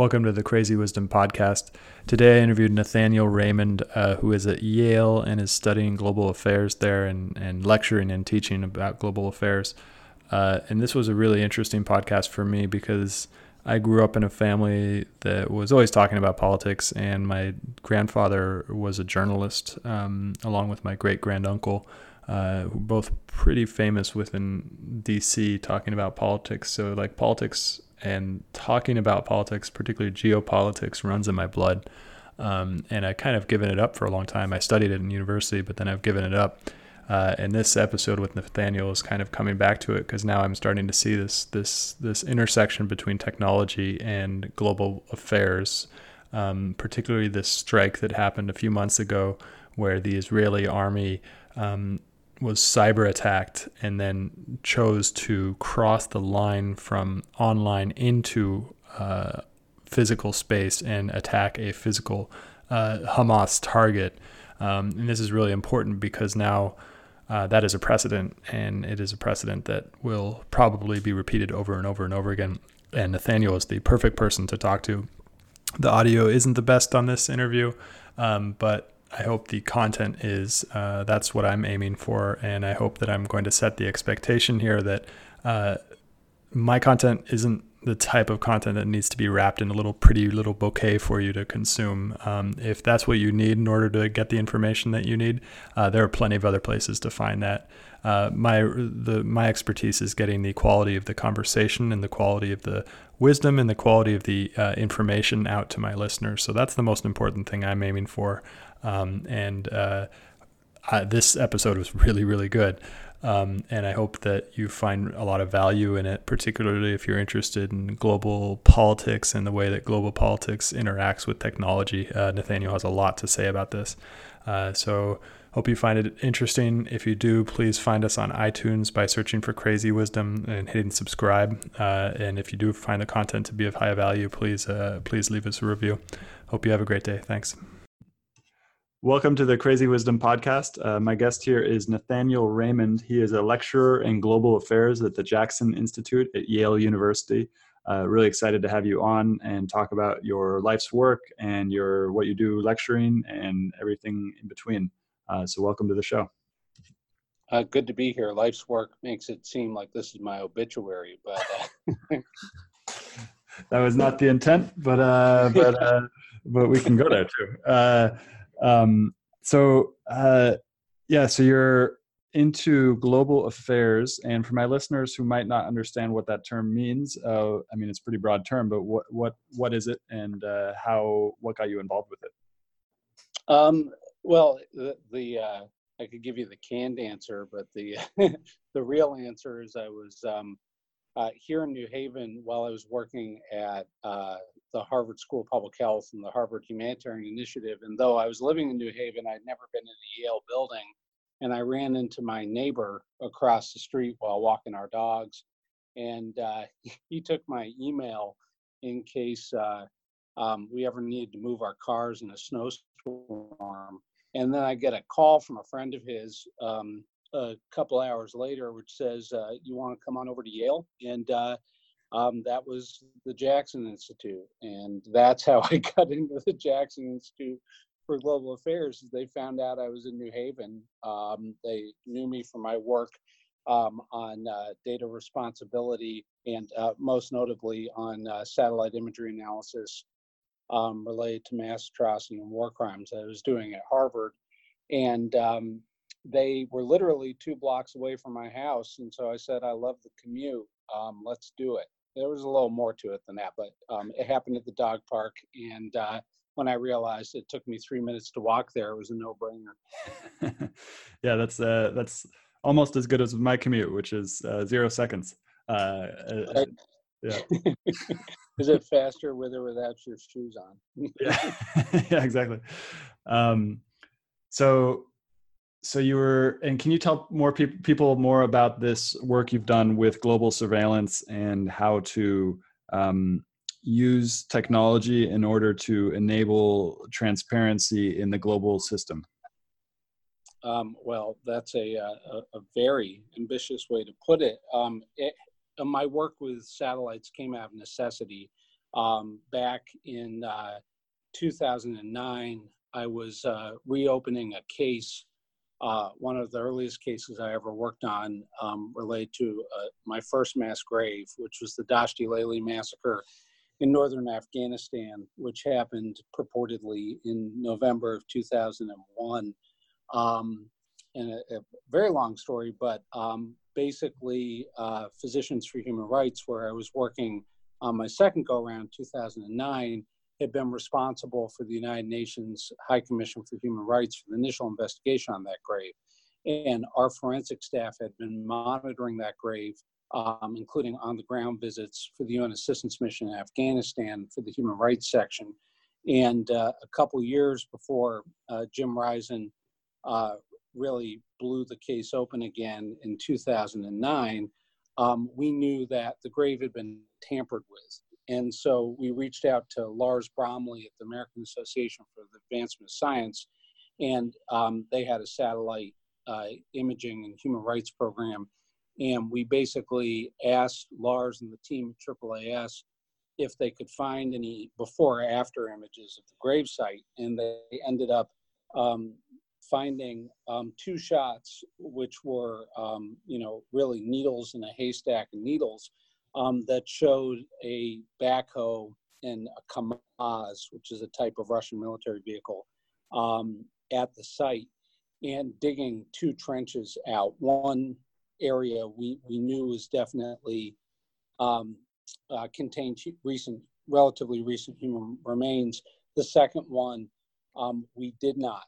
Welcome to the Crazy Wisdom Podcast. Today I interviewed Nathaniel Raymond, uh, who is at Yale and is studying global affairs there and, and lecturing and teaching about global affairs. Uh, and this was a really interesting podcast for me because I grew up in a family that was always talking about politics, and my grandfather was a journalist, um, along with my great granduncle, uh, both pretty famous within DC talking about politics. So, like, politics and talking about politics, particularly geopolitics, runs in my blood. Um, and I kind of given it up for a long time. I studied it in university, but then I've given it up. Uh, and this episode with Nathaniel is kind of coming back to it because now I'm starting to see this this this intersection between technology and global affairs, um, particularly this strike that happened a few months ago, where the Israeli army um, was cyber attacked and then chose to cross the line from online into uh, physical space and attack a physical uh, Hamas target. Um, and this is really important because now uh, that is a precedent, and it is a precedent that will probably be repeated over and over and over again. And Nathaniel is the perfect person to talk to. The audio isn't the best on this interview, um, but I hope the content is. Uh, that's what I'm aiming for, and I hope that I'm going to set the expectation here that uh, my content isn't the type of content that needs to be wrapped in a little pretty little bouquet for you to consume. Um, if that's what you need in order to get the information that you need, uh, there are plenty of other places to find that. Uh, my the my expertise is getting the quality of the conversation and the quality of the wisdom and the quality of the uh, information out to my listeners. So that's the most important thing I'm aiming for. Um, and uh, I, this episode was really really good. Um, and I hope that you find a lot of value in it, particularly if you're interested in global politics and the way that global politics interacts with technology. Uh, Nathaniel has a lot to say about this. Uh, so, hope you find it interesting. If you do, please find us on iTunes by searching for Crazy Wisdom and hitting subscribe. Uh, and if you do find the content to be of high value, please uh, please leave us a review. Hope you have a great day. Thanks. Welcome to the Crazy Wisdom Podcast. Uh, my guest here is Nathaniel Raymond. He is a lecturer in global affairs at the Jackson Institute at Yale University. Uh, really excited to have you on and talk about your life's work and your what you do lecturing and everything in between. Uh, so, welcome to the show. Uh, good to be here. Life's work makes it seem like this is my obituary, but uh, that was not the intent. But uh, but but we can go there too. Um, so uh, yeah, so you're into global affairs, and for my listeners who might not understand what that term means, uh, I mean it's pretty broad term, but what what what is it, and uh, how what got you involved with it? Um, well, the, the uh, I could give you the canned answer, but the the real answer is I was um, uh, here in New Haven while I was working at uh, the Harvard School of Public Health and the Harvard Humanitarian Initiative. And though I was living in New Haven, I'd never been in the Yale building. And I ran into my neighbor across the street while walking our dogs. And uh, he took my email in case uh, um, we ever needed to move our cars in a snowstorm. And then I get a call from a friend of his um, a couple hours later, which says, uh, You want to come on over to Yale? And uh, um, that was the Jackson Institute. And that's how I got into the Jackson Institute for Global Affairs. They found out I was in New Haven. Um, they knew me for my work um, on uh, data responsibility and uh, most notably on uh, satellite imagery analysis um, related to mass atrocity and war crimes that I was doing at Harvard. And um, they were literally two blocks away from my house. And so I said, I love the commute. Um, let's do it there was a little more to it than that, but um, it happened at the dog park. And uh, when I realized it took me three minutes to walk there, it was a no-brainer. yeah, that's uh, that's almost as good as my commute, which is uh, zero seconds. Uh, uh, yeah. is it faster with or without your shoes on? yeah, yeah, exactly. Um, so so you were and can you tell more pe- people more about this work you've done with global surveillance and how to um, use technology in order to enable transparency in the global system? Um, well that's a, a, a, very ambitious way to put it, um, it uh, my work with satellites came out of necessity. Um, back in uh, 2009, I was uh, reopening a case, uh, one of the earliest cases I ever worked on, um, related to uh, my first mass grave, which was the Dasht-i-Leili massacre in northern Afghanistan, which happened purportedly in November of 2001. Um, and a, a, very long story, but um, basically, uh, Physicians for Human Rights, where I was working on my second go around, 2009, had been responsible for the United Nations High Commission for Human Rights for the initial investigation on that grave. And our forensic staff had been monitoring that grave, um, including on the ground visits for the UN Assistance Mission in Afghanistan for the Human Rights section. And uh, a couple years before uh, Jim Risen uh, really blew the case open again in 2009, um, we knew that the grave had been tampered with. And so we reached out to Lars Bromley at the American Association for the Advancement of Science, and um, they had a satellite uh, imaging and human rights program. And we basically asked Lars and the team at AAAS if they could find any before or after images of the gravesite, and they ended up um, finding um, two shots, which were, um, you know, really needles in a haystack of needles, um, that showed a backhoe and a Kamaz, which is a type of Russian military vehicle, um, at the site and digging two trenches out. One area we, we knew was definitely um, uh, contained recent, relatively recent human remains. The second one um, we did not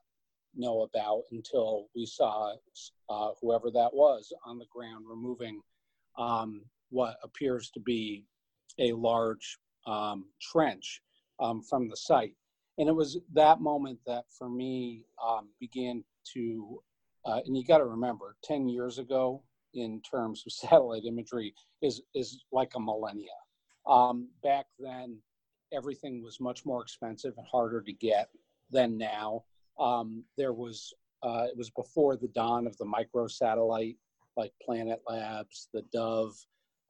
know about until we saw uh, whoever that was on the ground removing um, what appears to be a large um, trench um, from the site. And it was that moment that for me um, began to, uh, and you got to remember, 10 years ago, in terms of satellite imagery, is, is like a millennia. Um, back then, everything was much more expensive and harder to get than now. Um, there was uh, it was before the dawn of the microsatellite like Planet Labs, the Dove,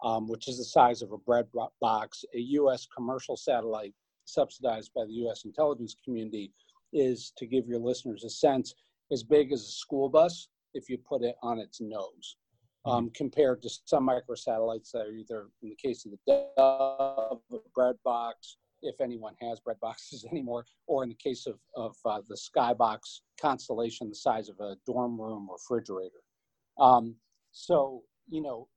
um, which is the size of a bread box. A U.S. commercial satellite subsidized by the U.S. intelligence community is, to give your listeners a sense, as big as a school bus if you put it on its nose. Mm-hmm. Um, compared to some microsatellites that are either, in the case of the Dove, a bread box, if anyone has bread boxes anymore, or in the case of, of uh, the Skybox constellation, the size of a dorm room refrigerator. Um, so, you know,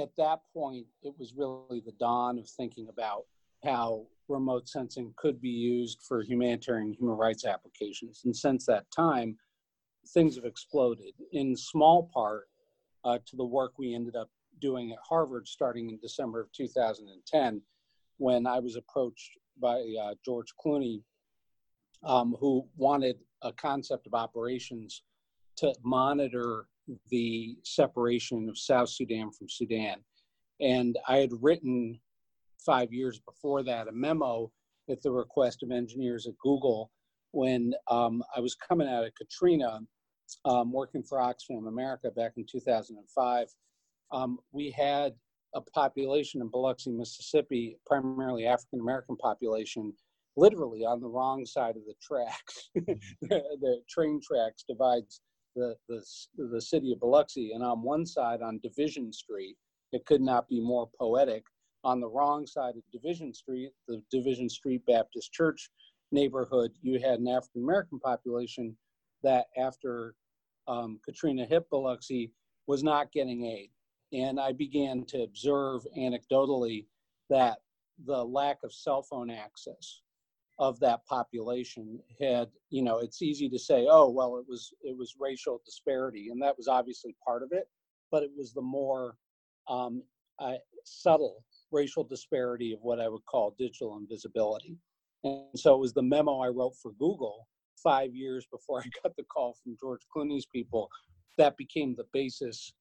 at that point, it was really the dawn of thinking about how remote sensing could be used for humanitarian human rights applications. And since that time, things have exploded in small part uh, to the work we ended up doing at Harvard starting in December of 2010 when I was approached by uh, George Clooney, um, who wanted a concept of operations to monitor the separation of South Sudan from Sudan. And I had written five years before that a memo at the request of engineers at Google when um, I was coming out of Katrina, um, working for Oxfam America back in 2005. Um, we had a population in Biloxi, Mississippi, primarily African American population, literally on the wrong side of the tracks. the, the, train tracks divides the, the, the city of Biloxi, and on one side, on Division Street, it could not be more poetic. On the wrong side of Division Street, the Division Street Baptist Church neighborhood, you had an African American population that, after um, Katrina hit Biloxi, was not getting aid and I began to observe anecdotally that the lack of cell phone access of that population had, you know, it's easy to say, oh, well, it was it was racial disparity, and that was obviously part of it, but it was the more um, uh, subtle racial disparity of what I would call digital invisibility. And so it was the memo I wrote for Google five years before I got the call from George Clooney's people that became the basis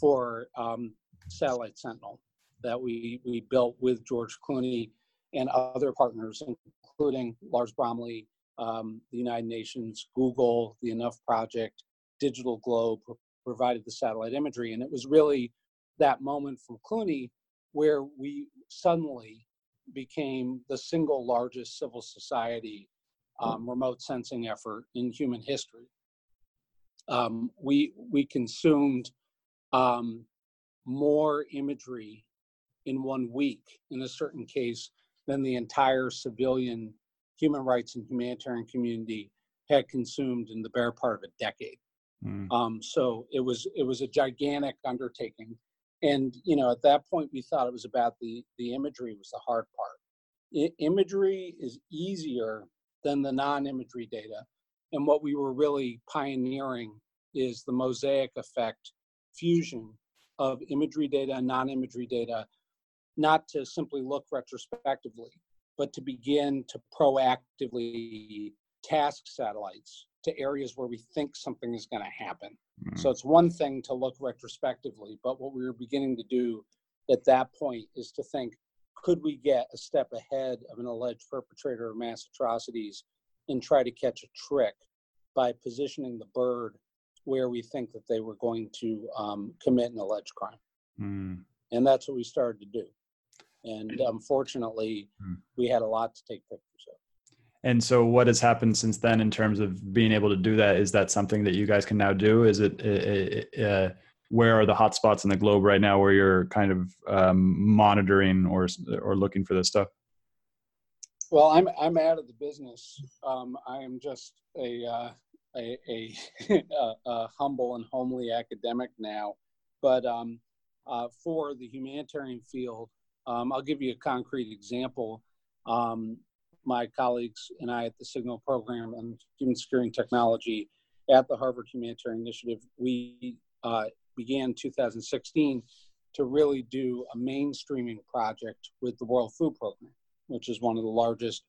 for um, Satellite Sentinel that we, we built with George Clooney and other partners, including Lars Bromley, um, the United Nations, Google, the Enough Project, Digital Globe provided the satellite imagery. And it was really that moment from Clooney where we suddenly became the single largest civil society um, remote sensing effort in human history. Um, we we consumed um, more imagery in one week in a certain case than the entire civilian human rights and humanitarian community had consumed in the bare part of a decade. Mm. Um, so it was it was a gigantic undertaking, and you know at that point we thought it was about the the imagery was the hard part. I, imagery is easier than the non-imagery data, and what we were really pioneering is the mosaic effect fusion of imagery data and non-imagery data, not to simply look retrospectively, but to begin to proactively task satellites to areas where we think something is going to happen. Mm-hmm. So it's one thing to look retrospectively, but what we were beginning to do at that point is to think could we get a step ahead of an alleged perpetrator of mass atrocities and try to catch a trick by positioning the bird where we think that they were going to um, commit an alleged crime. Mm. And that's what we started to do. And unfortunately, mm. we had a lot to take pictures of. And so, what has happened since then in terms of being able to do that? Is that something that you guys can now do? Is it uh, uh, where are the hotspots in the globe right now where you're kind of um, monitoring or or looking for this stuff? Well, I'm I'm out of the business. Um, I am just a, uh, a, a, a, humble and homely academic now. But um, uh, for the humanitarian field, um, I'll give you a concrete example. Um, my colleagues and I at the Signal Program on Human Security Technology at the Harvard Humanitarian Initiative, we uh, began 2016 to really do a mainstreaming project with the World Food Program, which is one of the largest,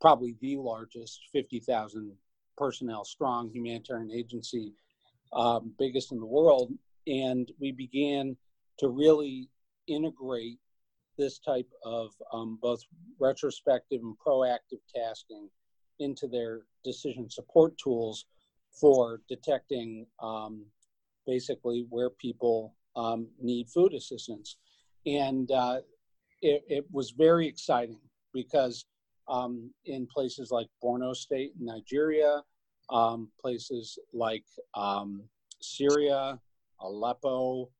probably the largest 50,000 personnel strong humanitarian agency, um, biggest in the world. And we began to really integrate this type of um, both retrospective and proactive tasking into their decision support tools for detecting um, basically where people um, need food assistance. And uh, it, it, was very exciting because um, in places like Borno State in Nigeria, um, places like um, Syria, Aleppo,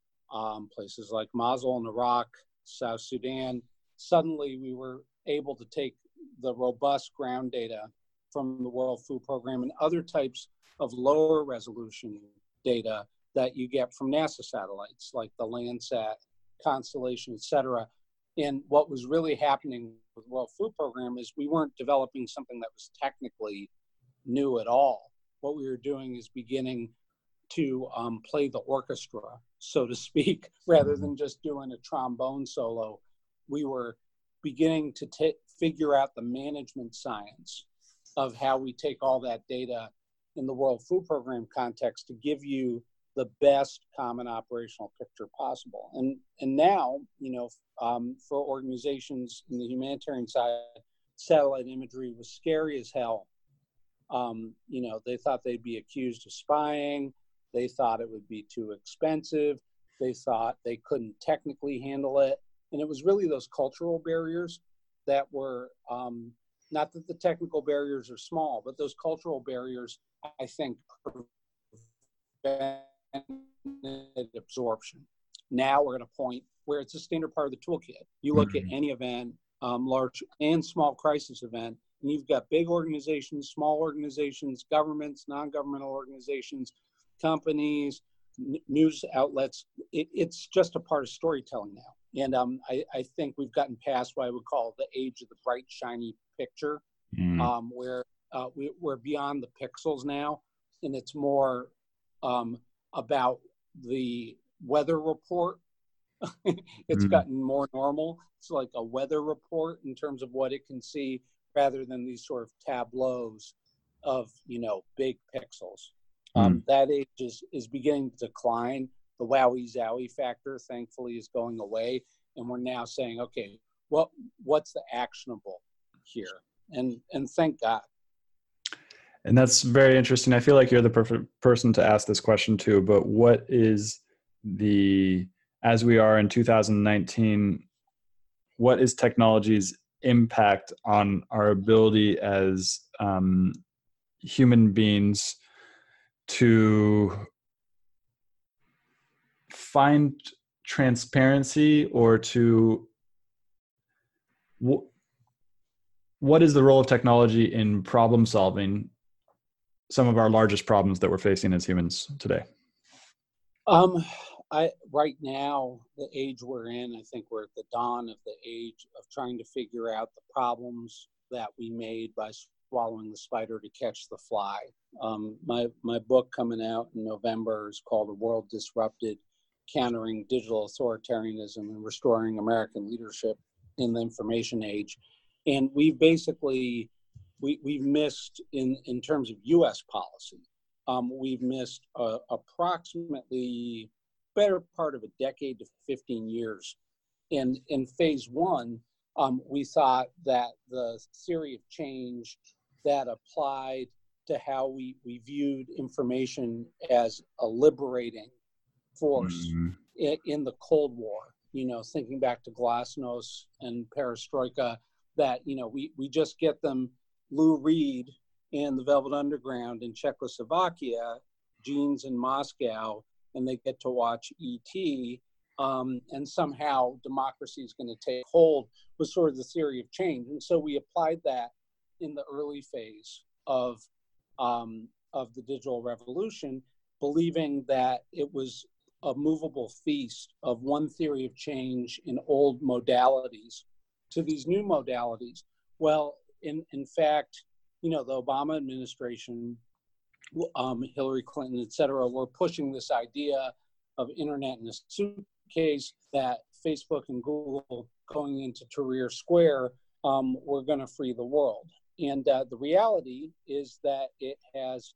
places like Mosul in Iraq, South Sudan, suddenly we were able to take the robust ground data from the World Food Program and other types of lower resolution data that you get from NASA satellites like the Landsat, Constellation, etc. And what was really happening with the World Food Program is we weren't developing something that was technically new at all. What we were doing is beginning to um, play the orchestra, so to speak, rather than just doing a trombone solo. We were beginning to t- figure out the management science of how we take all that data in the World Food Program context to give you the best common operational picture possible. And and now, you know, um, for organizations in the humanitarian side, satellite imagery was scary as hell. Um, you know, they thought they'd be accused of spying. They thought it would be too expensive. They thought they couldn't technically handle it. And it was really those cultural barriers that were um, not that the technical barriers are small, but those cultural barriers, I think, prevent absorption. Now we're at a point where it's a standard part of the toolkit. You look mm-hmm. at any event, um, large and small crisis event, and you've got big organizations, small organizations, governments, non-governmental organizations companies, n- news outlets. It, it's just a part of storytelling now. And um, I, I, think we've gotten past what I would call the age of the bright, shiny picture, mm. um, where uh, we, are beyond the pixels now. And it's more um, about the weather report. it's mm. gotten more normal. It's like a weather report in terms of what it can see rather than these sort of tableaus of, you know, big pixels. Um, mm. That age is, is beginning to decline. The wowie zowie factor, thankfully, is going away, and we're now saying, okay, what what's the actionable here? And and thank God. And that's very interesting. I feel like you're the perfect person to ask this question to. But what is the as we are in 2019? What is technology's impact on our ability as um, human beings to find transparency or to what is the role of technology in problem solving some of our largest problems that we're facing as humans today? Um i right now the age we're in i think we're at the dawn of the age of trying to figure out the problems that we made by swallowing the spider to catch the fly um, my my book coming out in november is called a world disrupted countering digital authoritarianism and restoring American leadership in the information age. And we've basically we, we've missed in, in terms of U.S. policy. Um, we've missed uh, approximately better part of a decade to 15 years. In in phase one, um, we thought that the theory of change that applied to how we, we viewed information as a liberating force mm-hmm. in, in, the Cold War. You know, thinking back to Glasnost and Perestroika, that you know we we just get them Lou Reed and the Velvet Underground in Czechoslovakia, jeans in Moscow, and they get to watch ET. Um, and somehow democracy is going to take hold was sort of the theory of change. And so we applied that in the early phase of um, of the digital revolution, believing that it was a movable feast of one theory of change in old modalities to these new modalities. Well, in, in fact, you know, the Obama administration, um, Hillary Clinton, et cetera, were pushing this idea of internet in a suitcase that Facebook and Google going into Tahrir Square um, were going to free the world. And uh, the reality is that it has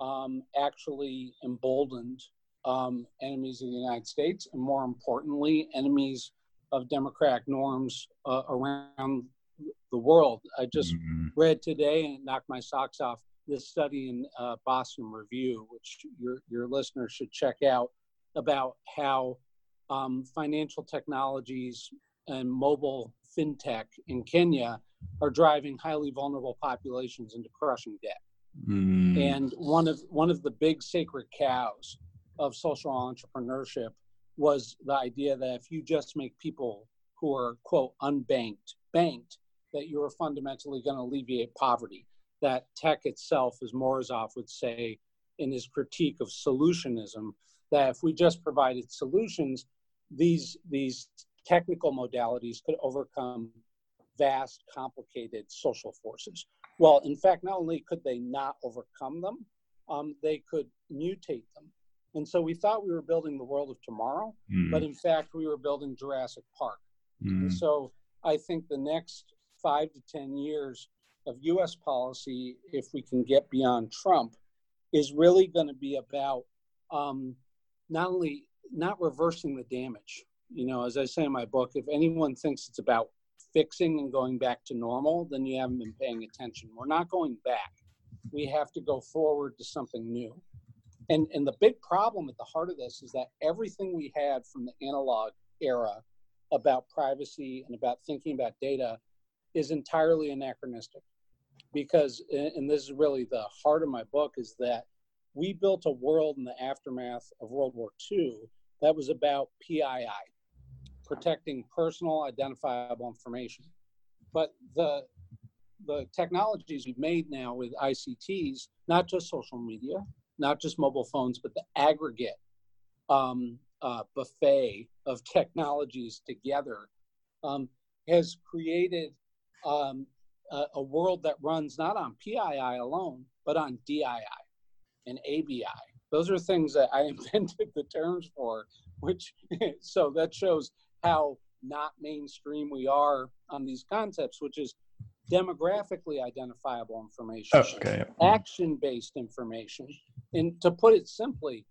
um, actually emboldened um, enemies of the United States, and more importantly, enemies of democratic norms uh, around the world. I just mm-hmm. read today and knocked my socks off this study in uh, Boston Review, which your your listeners should check out, about how um, financial technologies and mobile fintech in Kenya are driving highly vulnerable populations into crushing debt. Mm. And one of one of the big sacred cows of social entrepreneurship was the idea that if you just make people who are quote unbanked banked that you're fundamentally going to alleviate poverty that tech itself as morozov would say in his critique of solutionism that if we just provided solutions these these technical modalities could overcome vast complicated social forces well in fact not only could they not overcome them um, they could mutate them and so we thought we were building the world of tomorrow, mm. but in fact, we were building Jurassic Park. Mm. And so I think the next five to 10 years of US policy, if we can get beyond Trump, is really going to be about um, not only not reversing the damage. You know, as I say in my book, if anyone thinks it's about fixing and going back to normal, then you haven't been paying attention. We're not going back. We have to go forward to something new. And, and the big problem at the heart of this is that everything we had from the analog era about privacy and about thinking about data is entirely anachronistic. Because, and this is really the heart of my book, is that we built a world in the aftermath of World War II that was about PII, protecting personal identifiable information. But the the technologies we've made now with ICTs, not just social media, not just mobile phones, but the aggregate um, uh, buffet of technologies together um, has created um, a, a, world that runs not on PII alone, but on DII and ABI. Those are things that I invented the terms for, which so that shows how not mainstream we are on these concepts, which is demographically identifiable information, okay. action based information, and to put it simply,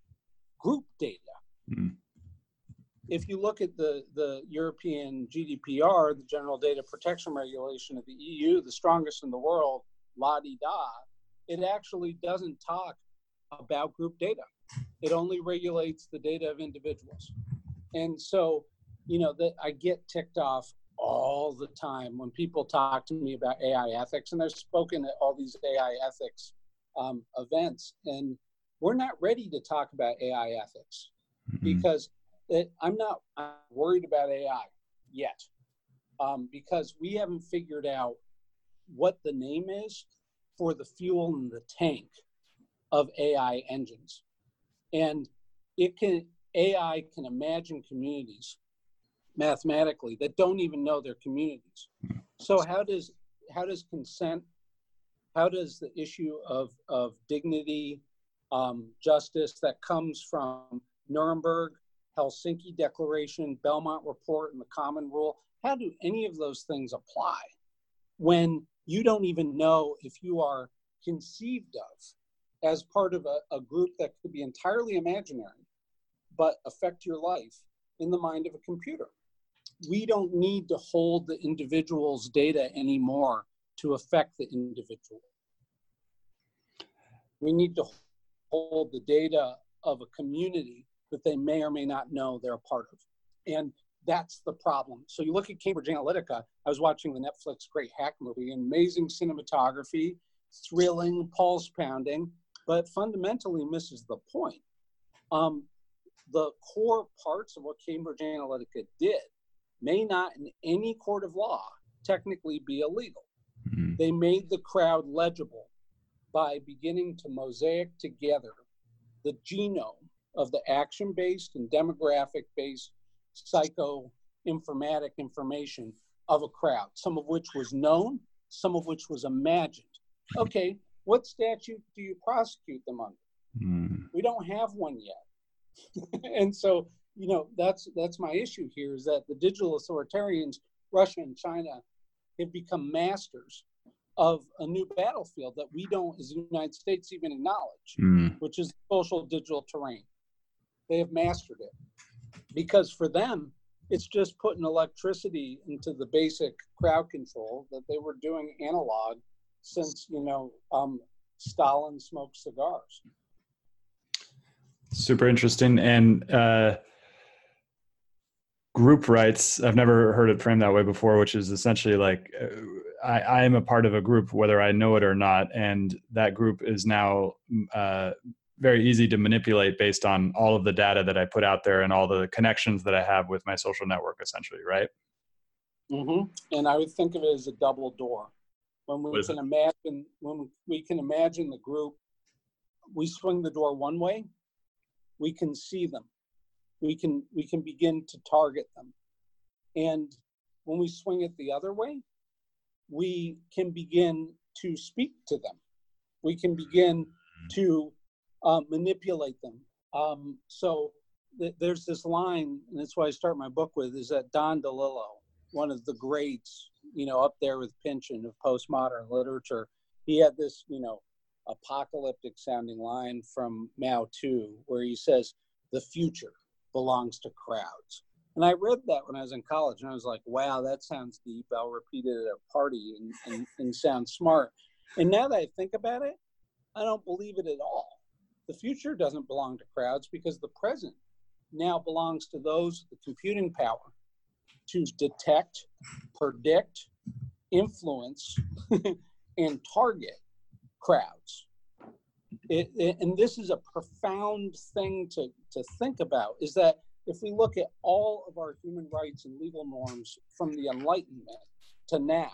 group data. Mm. If you look at the, the European GDPR, the General Data Protection Regulation of the EU, the strongest in the world, la di da, it actually doesn't talk about group data. It only regulates the data of individuals. And so, you know, that I get ticked off all the time when people talk to me about AI ethics, and I've spoken at all these AI ethics um, events, and we're not ready to talk about AI ethics mm-hmm. because it, I'm not I'm worried about AI yet um, because we haven't figured out what the name is for the fuel in the tank of AI engines. And it can AI can imagine communities mathematically that don't even know their communities. So how does how does consent, how does the issue of of dignity, um, justice that comes from Nuremberg, Helsinki Declaration, Belmont Report, and the Common Rule, how do any of those things apply when you don't even know if you are conceived of as part of a, a group that could be entirely imaginary but affect your life in the mind of a computer? We don't need to hold the individual's data anymore to affect the individual. We need to hold the data of a community that they may or may not know they're a part of. And that's the problem. So you look at Cambridge Analytica. I was watching the Netflix Great Hack movie, amazing cinematography, thrilling, pulse pounding, but fundamentally misses the point. Um, the core parts of what Cambridge Analytica did may not, in any court of law, technically be illegal. Mm-hmm. They made the crowd legible by beginning to mosaic together the genome of the action based and demographic based psychoinformatic information of a crowd, some of which was known, some of which was imagined. Okay, what statute do you prosecute them under? Mm. We don't have one yet. and so, you know, that's that's my issue here is that the digital authoritarians, Russia and China, have become masters of a new battlefield that we don't, as the United States, even acknowledge, mm. which is social digital terrain. They have mastered it because for them, it's just putting electricity into the basic crowd control that they were doing analog since you know um, Stalin smoked cigars. Super interesting and uh, group rights. I've never heard it framed that way before, which is essentially like uh, I, I, am a part of a group whether I know it or not, and that group is now uh, very easy to manipulate based on all of the data that I put out there and all the connections that I have with my social network, essentially, right? Mm-hmm. And I would think of it as a double door. When we can it? imagine, when we can imagine the group, we swing the door one way, we can see them, we can we can begin to target them, and when we swing it the other way, we can begin to speak to them. We can begin to um, manipulate them. Um, so th- there's this line, and that's why I start my book with, is that Don DeLillo, one of the greats, you know, up there with Pynchon of postmodern literature, he had this, you know, apocalyptic sounding line from Mao II, where he says, the future belongs to crowds. And I read that when I was in college, and I was like, wow, that sounds deep. I'll repeat it at a party and, and, and sound smart. And now that I think about it, I don't believe it at all. The future doesn't belong to crowds because the present now belongs to those with the computing power to detect, predict, influence, and target crowds. It, it, and this is a profound thing to, to think about is that if we look at all of our human rights and legal norms from the Enlightenment to now,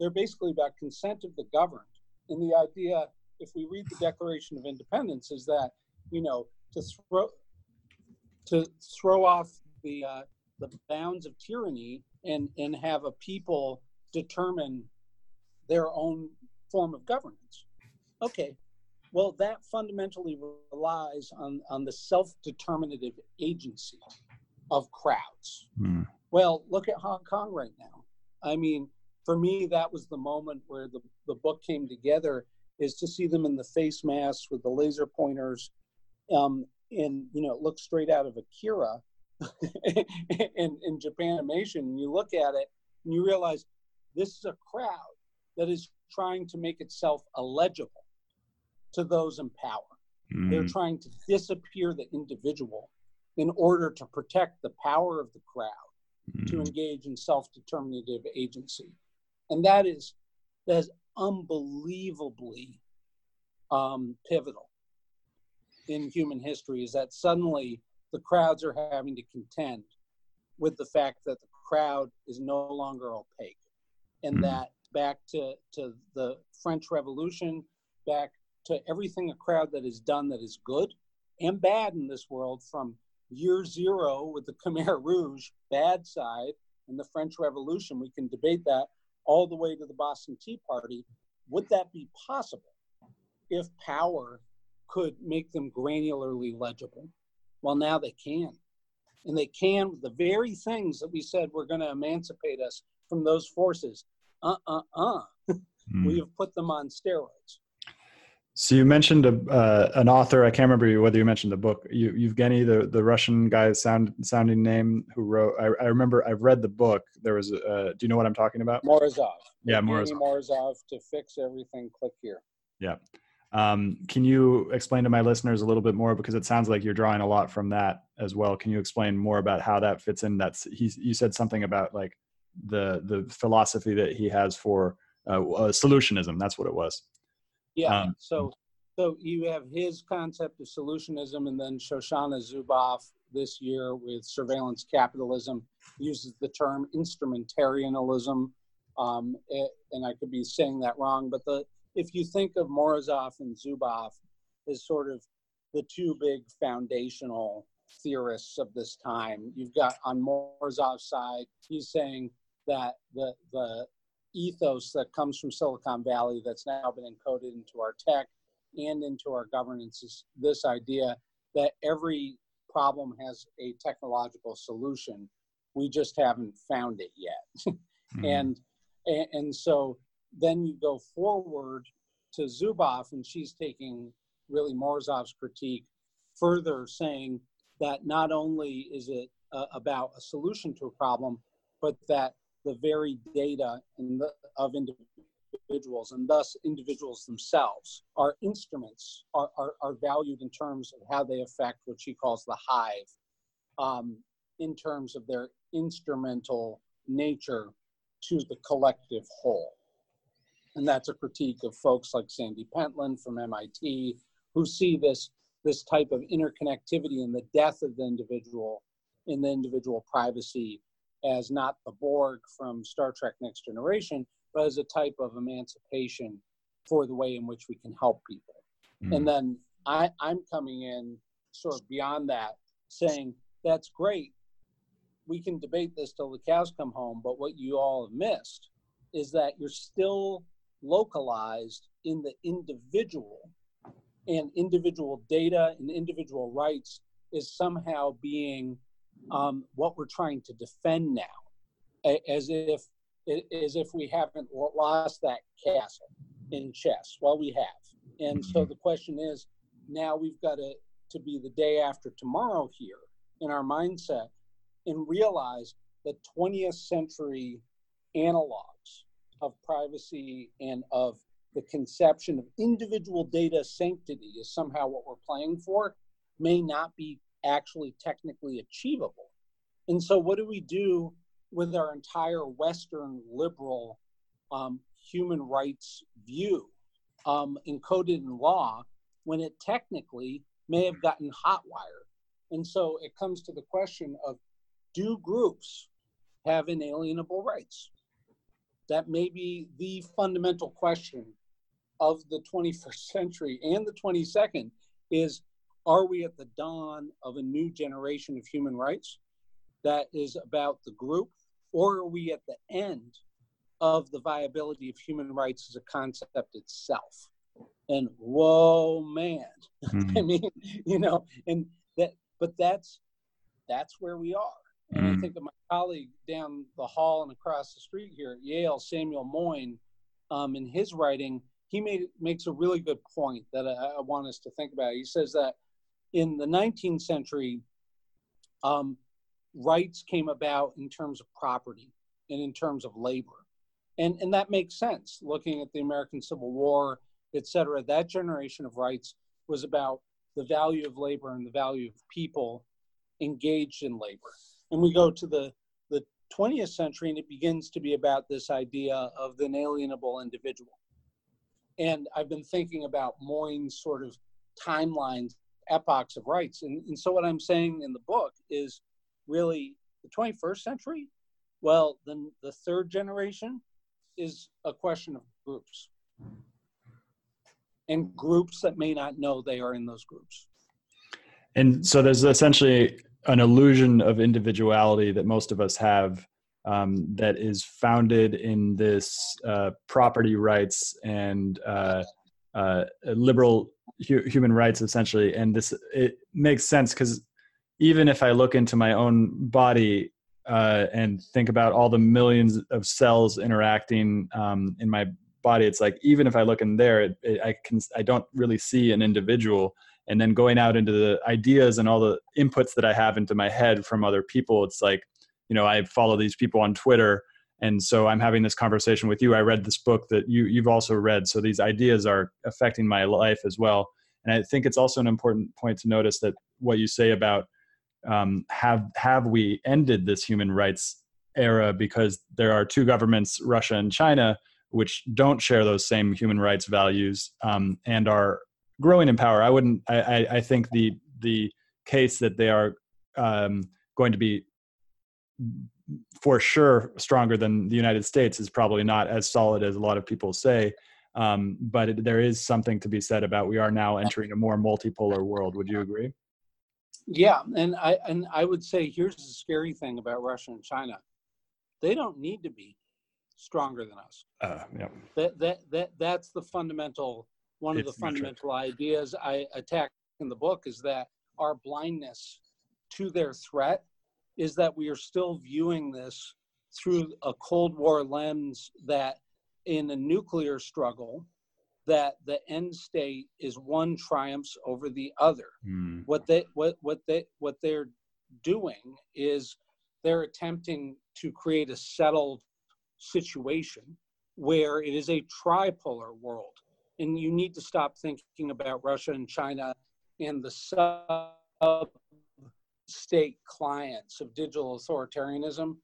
they're basically about consent of the governed and the idea if we read the Declaration of Independence, is that you know to throw to throw off the uh, the bounds of tyranny and and have a people determine their own form of governance. Okay, well that fundamentally relies on on the self-determinative agency of crowds. Mm. Well, look at Hong Kong right now. I mean, for me, that was the moment where the, the book came together is to see them in the face masks with the laser pointers, um, and you know, it looks straight out of Akira in, in Japanimation. And you look at it and you realize this is a crowd that is trying to make itself illegible to those in power. Mm. They're trying to disappear the individual in order to protect the power of the crowd. mm. to engage in self-determinative agency. And that is that is unbelievably um, pivotal in human history is that suddenly the crowds are having to contend with the fact that the crowd is no longer opaque and mm. that back to, to the French Revolution, back to everything a crowd that is done that is good and bad in this world from year zero with the Khmer Rouge, bad side, and the French Revolution. We can debate that all the way to the Boston Tea Party. Would that be possible if power could make them granularly legible? Well, now they can. And they can with the very things that we said were going to emancipate us from those forces. Uh uh uh. Mm. we have put them on steroids. So you mentioned a, uh, an author. I can't remember whether you mentioned the book. You, Yevgeny, the, the Russian guy, sound sounding name, who wrote. I, I remember. I've read the book. There was. A, uh, do you know what I'm talking about? Morozov. Yeah, Morozov. Morozov. To fix everything, click here. Yeah. Um, can you explain to my listeners a little bit more because it sounds like you're drawing a lot from that as well. Can you explain more about how that fits in? That's he. You said something about like the the philosophy that he has for uh, uh, solutionism. That's what it was. Yeah. Um, so so you have his concept of solutionism, and then Shoshana Zuboff this year with surveillance capitalism uses the term instrumentarianism. Um, it, and I could be saying that wrong, but the if you think of Morozov and Zuboff as sort of the two big foundational theorists of this time, you've got on Morozov's side, he's saying that the the ethos that comes from Silicon Valley that's now been encoded into our tech and into our governance is this idea that every problem has a technological solution. We just haven't found it yet. mm-hmm. and, and so then you go forward to Zuboff, and she's taking really Morozov's critique further, saying that not only is it uh, about a solution to a problem, but that the very data the, of individuals and thus individuals themselves Our instruments, are, are, are, valued in terms of how they affect what she calls the hive, um, in terms of their instrumental nature to the collective whole. And that's a critique of folks like Sandy Pentland from MIT, who see this, this type of interconnectivity in the death of the individual, in the individual privacy as not the Borg from Star Trek Next Generation, but as a type of emancipation for the way in which we can help people. Mm. And then I, I'm coming in sort of beyond that, saying, that's great. We can debate this till the cows come home, but what you all have missed is that you're still localized in the individual, and individual data and individual rights is somehow being um, what we're trying to defend now, as if as if we haven't lost that castle in chess. Well, we have, and so mm-hmm. the question is, now we've got to to be the day after tomorrow here in our mindset, and realize that 20th century analogs of privacy and of the conception of individual data sanctity is somehow what we're playing for may not be actually technically achievable. And so, what do we do with our entire Western liberal um, human rights view um, encoded in law when it technically may have gotten hotwired? And so, it comes to the question of do groups have inalienable rights? That may be the fundamental question of the 21st century and the 22nd is are we at the dawn of a new generation of human rights that is about the group, or are we at the end of the viability of human rights as a concept itself? And whoa, man, mm-hmm. I mean, you know, and that, but that's that's where we are. And mm-hmm. I think of my colleague down the hall and across the street here at Yale, Samuel Moyn, um, in his writing, he made makes a really good point that I, I want us to think about. He says that in the 19th century, um, rights came about in terms of property and in terms of labor. And, and that makes sense looking at the American Civil War, et cetera. That generation of rights was about the value of labor and the value of people engaged in labor. And we go to the, the 20th century and it begins to be about this idea of the inalienable individual. And I've been thinking about Moyn's sort of timelines, epochs of rights. And, and so what I'm saying in the book is really the 21st century. Well, then the third generation is a question of groups and groups that may not know they are in those groups. And so there's essentially an illusion of individuality that most of us have um, that is founded in this uh, property rights and uh, uh, liberal hu- human rights, essentially. And this it makes sense because even if I look into my own body uh, and think about all the millions of cells interacting um, in my body, it's like even if I look in there, it, it, I can I don't really see an individual and then going out into the ideas and all the inputs that i have into my head from other people it's like you know i follow these people on twitter and so i'm having this conversation with you i read this book that you you've also read so these ideas are affecting my life as well and i think it's also an important point to notice that what you say about um, have have we ended this human rights era because there are two governments russia and china which don't share those same human rights values um, and are growing in power. I wouldn't. I, I, I think the the case that they are um, going to be for sure stronger than the United States is probably not as solid as a lot of people say. Um, but it, there is something to be said about we are now entering a more multipolar world. Would you agree? Yeah, and I and I would say here's the scary thing about Russia and China: they don't need to be stronger than us. Uh, yeah. That that that that's the fundamental one it's of the fundamental ideas I attack in the book is that our blindness to their threat is that we are still viewing this through a Cold War lens that in a nuclear struggle, that the end state is one triumphs over the other. Mm. What they what what they what they're doing is they're attempting to create a settled situation where it is a tripolar world and you need to stop thinking about Russia and China and the sub state clients of digital authoritarianism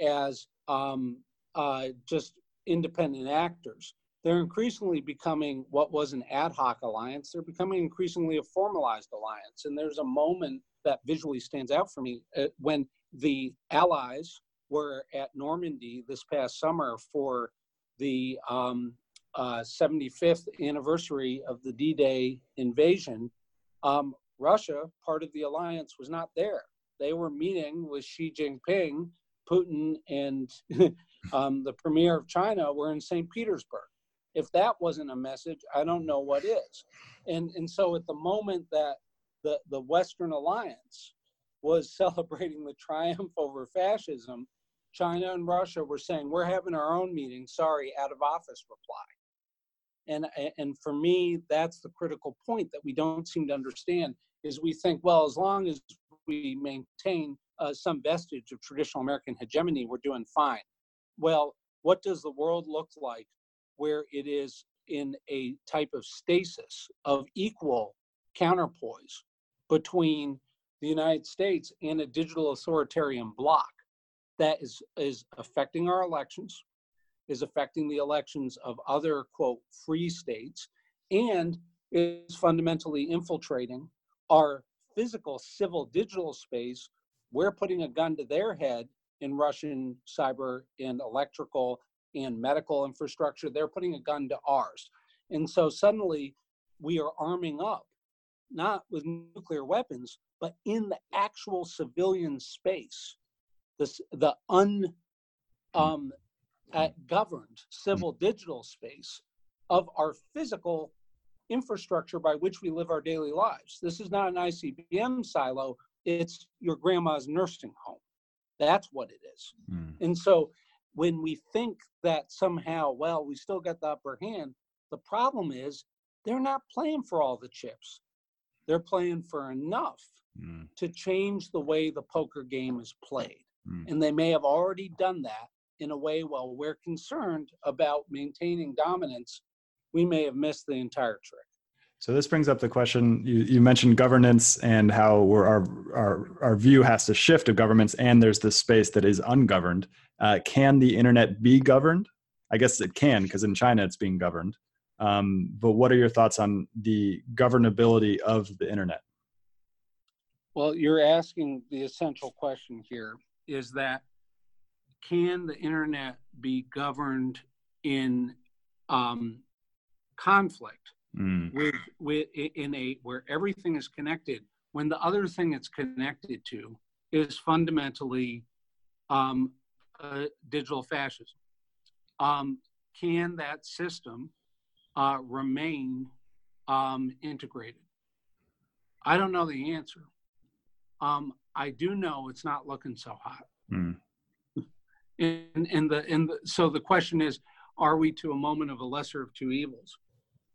as um, uh, just independent actors. They're increasingly becoming what was an ad hoc alliance. They're becoming increasingly a formalized alliance. And there's a moment that visually stands out for me uh, when the Allies were at Normandy this past summer for the um, uh, 75th anniversary of the D-Day invasion, um, Russia, part of the alliance, was not there. They were meeting with Xi Jinping, Putin, and um, the premier of China were in St. Petersburg. If that wasn't a message, I don't know what is. And and so at the moment that the the Western alliance was celebrating the triumph over fascism, China and Russia were saying, "We're having our own meeting. Sorry, out of office reply." And, and for me, that's the critical point that we don't seem to understand is we think, well, as long as we maintain uh, some vestige of traditional American hegemony, we're doing fine. Well, what does the world look like where it is in a type of stasis of equal counterpoise between the United States and a digital authoritarian bloc that is, is affecting our elections, is affecting the elections of other, quote, free states, and is fundamentally infiltrating our physical, civil, digital space. We're putting a gun to their head in Russian cyber and electrical and medical infrastructure. They're putting a gun to ours. And so suddenly we are arming up, not with nuclear weapons, but in the actual civilian space, this, the un, um, at governed civil digital space of our physical infrastructure by which we live our daily lives. This is not an ICBM silo, it's your grandma's nursing home. That's what it is. Mm. And so when we think that somehow, well, we still got the upper hand, the problem is they're not playing for all the chips. They're playing for enough mm. to change the way the poker game is played. Mm. And they may have already done that in a way while we're concerned about maintaining dominance, we may have missed the entire trick. So this brings up the question you, you mentioned governance and how our, our, our view has to shift of governments, and there's this space that is ungoverned. Uh, can the internet be governed? I guess it can because in China it's being governed. Um, but what are your thoughts on the governability of the internet? Well, you're asking the essential question here is that can the internet be governed in um, conflict mm. with, with in a where everything is connected when the other thing it's connected to is fundamentally um, uh, digital fascism? Um, can that system uh, remain um, integrated? I don't know the answer. Um, I do know it's not looking so hot. Mm. And, and the and the, so the question is, are we to a moment of a lesser of two evils,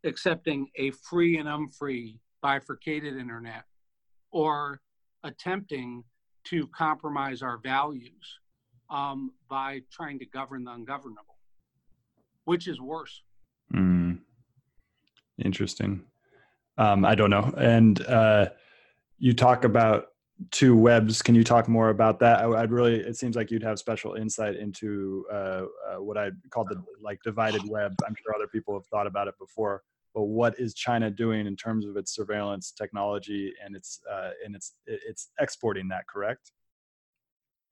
accepting a free and unfree bifurcated internet, or attempting to compromise our values um, by trying to govern the ungovernable? Which is worse? Mm. Interesting. Um, I don't know. And uh, you talk about two webs. Can you talk more about that? I, would really. It seems like you'd have special insight into uh, uh, what I call the like divided web. I'm sure other people have thought about it before. But what is China doing in terms of its surveillance technology and its uh, and its it's exporting that? Correct.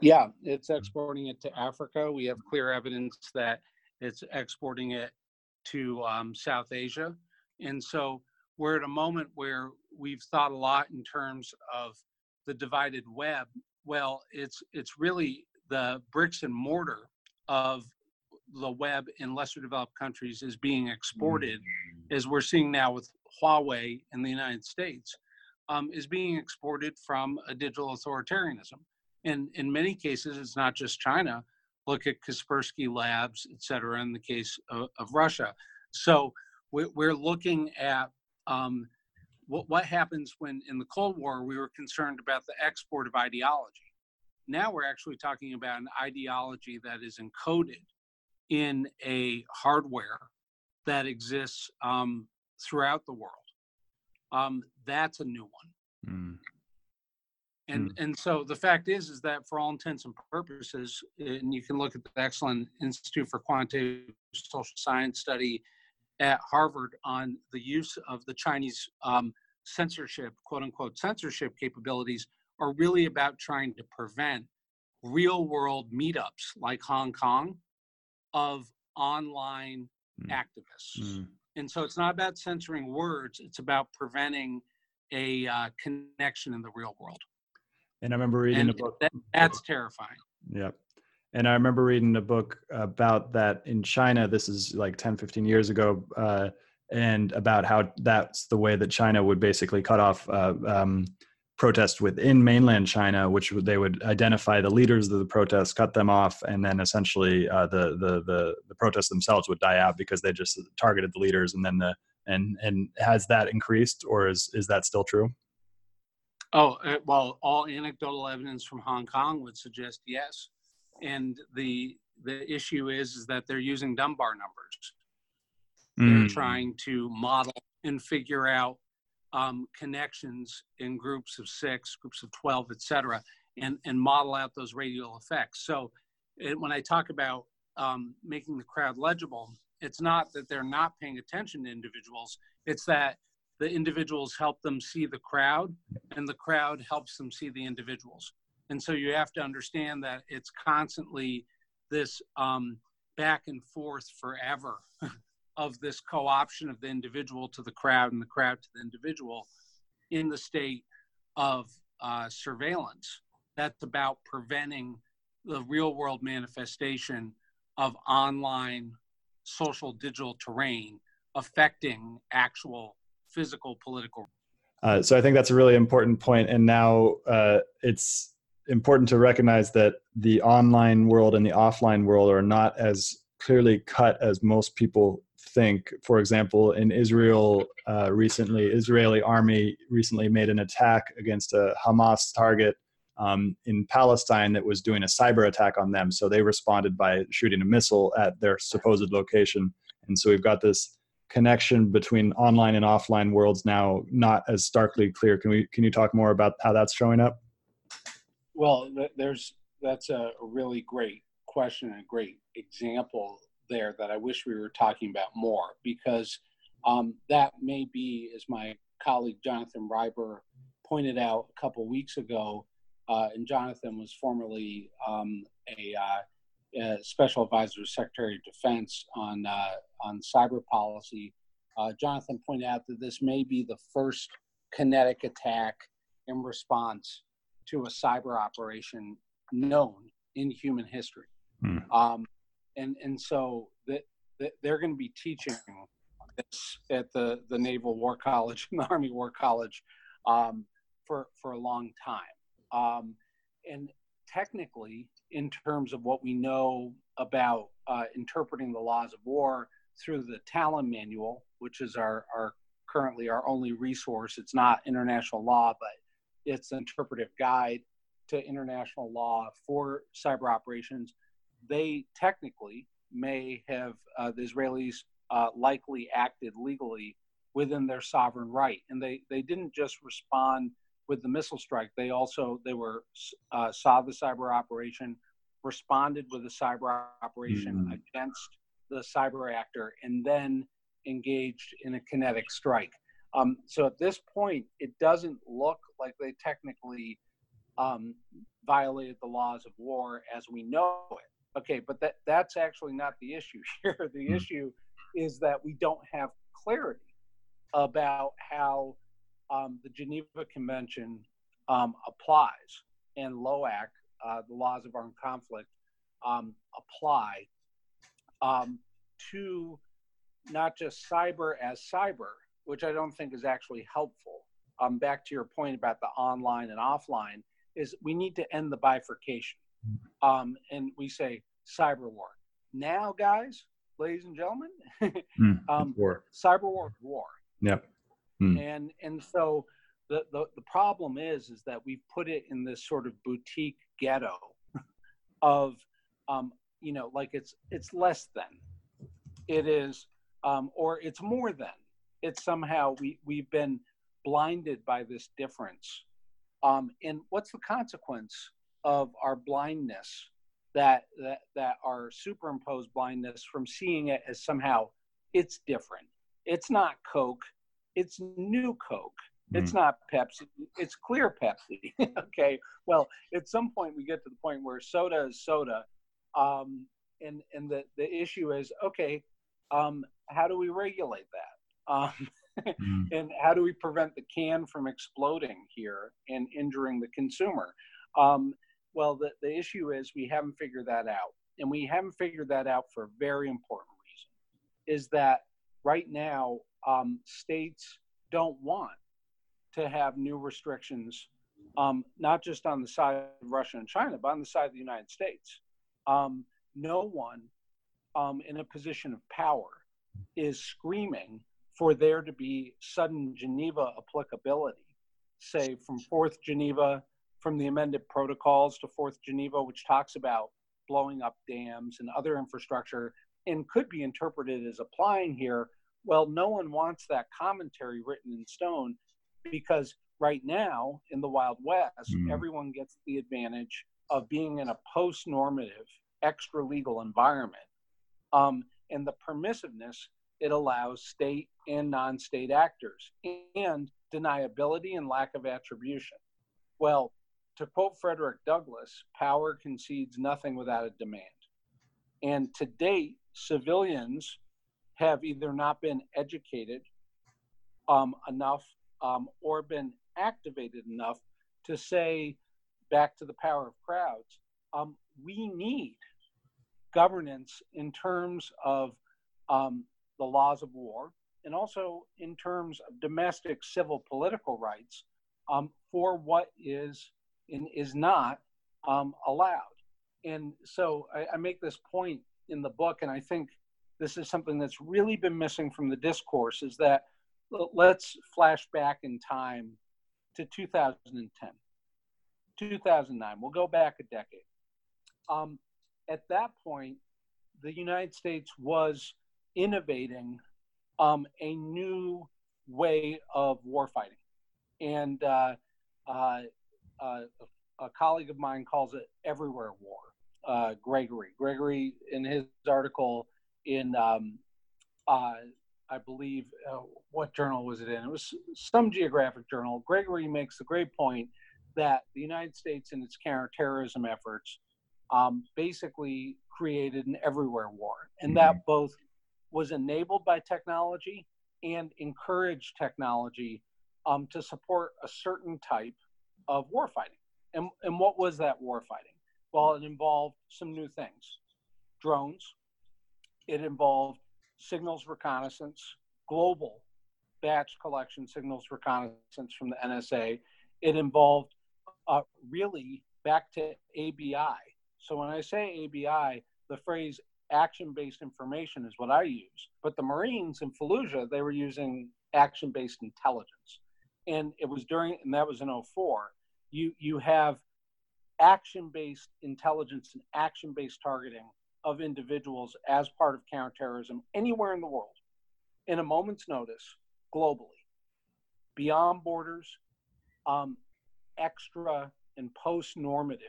Yeah, it's exporting it to Africa. We have clear evidence that it's exporting it to um, South Asia, and so we're at a moment where we've thought a lot in terms of the divided web well it's it's really the bricks and mortar of the web in lesser developed countries is being exported mm-hmm. As we're seeing now with huawei in the united states um, is being exported from a digital authoritarianism. And in many cases it's not just china. Look at kaspersky labs et cetera in the case of, of russia. So we're, looking at um, what, what happens when in the Cold War we were concerned about the export of ideology. Now we're actually talking about an ideology that is encoded in a hardware that exists um, throughout the world. Um, that's a new one. Mm. And mm. and so the fact is is that for all intents and purposes, and you can look at the excellent Institute for Quantitative Social Science study at Harvard on the use of the Chinese um, censorship, quote unquote, censorship capabilities are really about trying to prevent real world meetups like Hong Kong of online mm. activists. Mm. And so it's not about censoring words, it's about preventing a uh, connection in the real world. And I remember reading and a book. That, that's terrifying. Yep. And I remember reading a book about that in China. This is like 10, 15 years ago. Uh, and about how that's the way that China would basically cut off uh, um, protests within mainland China, which they would identify the leaders of the protests, cut them off, and then essentially uh, the, the the the protests themselves would die out because they just targeted the leaders, and then the and and has that increased, or is is that still true? Oh uh, well, all anecdotal evidence from Hong Kong would suggest yes, and the the issue is is that they're using Dunbar numbers they're mm. trying to model and figure out um, connections in groups of six, groups of 12, et cetera, and, and model out those radial effects. So it, when I talk about um, making the crowd legible, it's not that they're not paying attention to individuals, it's that the individuals help them see the crowd and the crowd helps them see the individuals. And so you have to understand that it's constantly this um, back and forth forever of this co-option of the individual to the crowd and the crowd to the individual in the state of uh, surveillance. That's about preventing the real world manifestation of online social digital terrain affecting actual physical political. Uh, so I think that's a really important point. and now uh, it's important to recognize that the online world and the offline world are not as clearly cut as most people think. For example, in Israel uh, recently, Israeli army recently made an attack against a Hamas target um, in Palestine that was doing a cyber attack on them. So they responded by shooting a missile at their supposed location. And so we've got this connection between online and offline worlds now not as starkly clear. Can we can you talk more about how that's showing up? Well, there's that's a really great question and a great example there that I wish we were talking about more because um, that may be, as my colleague Jonathan Reiber pointed out a couple weeks ago, uh, and Jonathan was formerly um, a, uh, a, special advisor to Secretary of Defense on uh, on cyber policy. Uh, Jonathan pointed out that this may be the first kinetic attack in response to a cyber operation known in human history. Hmm. Um, and and so that the, they're going to be teaching this at the the Naval War College and the Army War College um, for for a long time. Um, and technically, in terms of what we know about uh, interpreting the laws of war through the Tallinn Manual, which is our, our currently our only resource. It's not international law, but it's an interpretive guide to international law for cyber operations. They technically may have uh, the Israelis uh, likely acted legally within their sovereign right, and they they didn't just respond with the missile strike. They also they were uh, saw the cyber operation, responded with a cyber operation mm-hmm. against the cyber actor, and then engaged in a kinetic strike. Um, so at this point, it doesn't look like they technically um, violated the laws of war as we know it. Okay, but that that's actually not the issue here. The mm-hmm. issue is that we don't have clarity about how um, the Geneva Convention um, applies and LOAC, uh, the laws of armed conflict, um, apply um, to not just cyber as cyber, which I don't think is actually helpful. Um, back to your point about the online and offline, is we need to end the bifurcation. Um, and we say cyber war. Now, guys, ladies and gentlemen, mm, um, war. cyber war is war. Yep. Mm. And and so the, the the problem is is that we've put it in this sort of boutique ghetto of um, you know like it's it's less than it is um, or it's more than it's somehow we we've been blinded by this difference um, and what's the consequence of our blindness that that that our superimposed blindness from seeing it as somehow it's different. It's not coke. It's new coke. It's mm. not pepsi. It's clear pepsi. Okay. Well at some point we get to the point where soda is soda. Um, and and the the issue is okay um, how do we regulate that? Um, mm. and how do we prevent the can from exploding here and injuring the consumer? Um, well, the, the issue is we haven't figured that out. And we haven't figured that out for a very important reason is that right now, um, states don't want to have new restrictions, um, not just on the side of Russia and China, but on the side of the United States. Um, no one um, in a position of power is screaming for there to be sudden Geneva applicability, say from Fourth Geneva from the amended protocols to Fourth Geneva, which talks about blowing up dams and other infrastructure and could be interpreted as applying here. Well, no one wants that commentary written in stone because right now in the Wild West, mm. everyone gets the advantage of being in a post normative, extra legal environment. Um, and the permissiveness it allows state and non state actors and deniability and lack of attribution. Well, to quote Frederick Douglass, power concedes nothing without a demand. And to date, civilians have either not been educated um, enough um, or been activated enough to say, back to the power of crowds, um, we need governance in terms of um, the laws of war and also in terms of domestic civil political rights um, for what is and is not um, allowed. And so I, I make this point in the book, and I think this is something that's really been missing from the discourse is that let's flash back in time to 2010 2009 we'll go back a decade um, at that point the united states was innovating um, a new way of warfighting. And uh, uh, uh, a colleague of mine calls it everywhere war. Uh, Gregory. Gregory, in his article in, um, uh, I believe, uh, what journal was it in? It was some geographic journal. Gregory makes the great point that the United States, in its counterterrorism efforts, um, basically created an everywhere war. And mm-hmm. that both was enabled by technology and encouraged technology um, to support a certain type of warfighting. And, and what was that warfighting? Well, it involved some new things drones, it involved signals reconnaissance, global batch collection signals reconnaissance from the NSA. It involved uh, really back to ABI. So when I say ABI, the phrase action based information is what I use. But the Marines in Fallujah, they were using action based intelligence. And it was during, and that was in 04. You, you have action based intelligence and action based targeting of individuals as part of counterterrorism anywhere in the world in a moment's notice globally, beyond borders, um, extra and post normative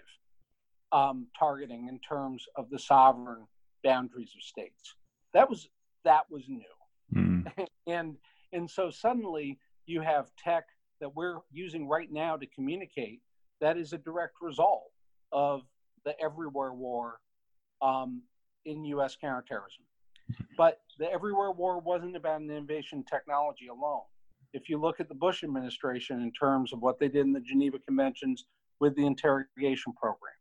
um, targeting in terms of the sovereign boundaries of states. That was that was new, mm. and and so suddenly you have tech that we're using right now to communicate that is a direct result of the everywhere war um, in U.S. counterterrorism. But the everywhere war wasn't about an innovation technology alone. If you look at the Bush administration in terms of what they did in the Geneva Conventions with the interrogation program,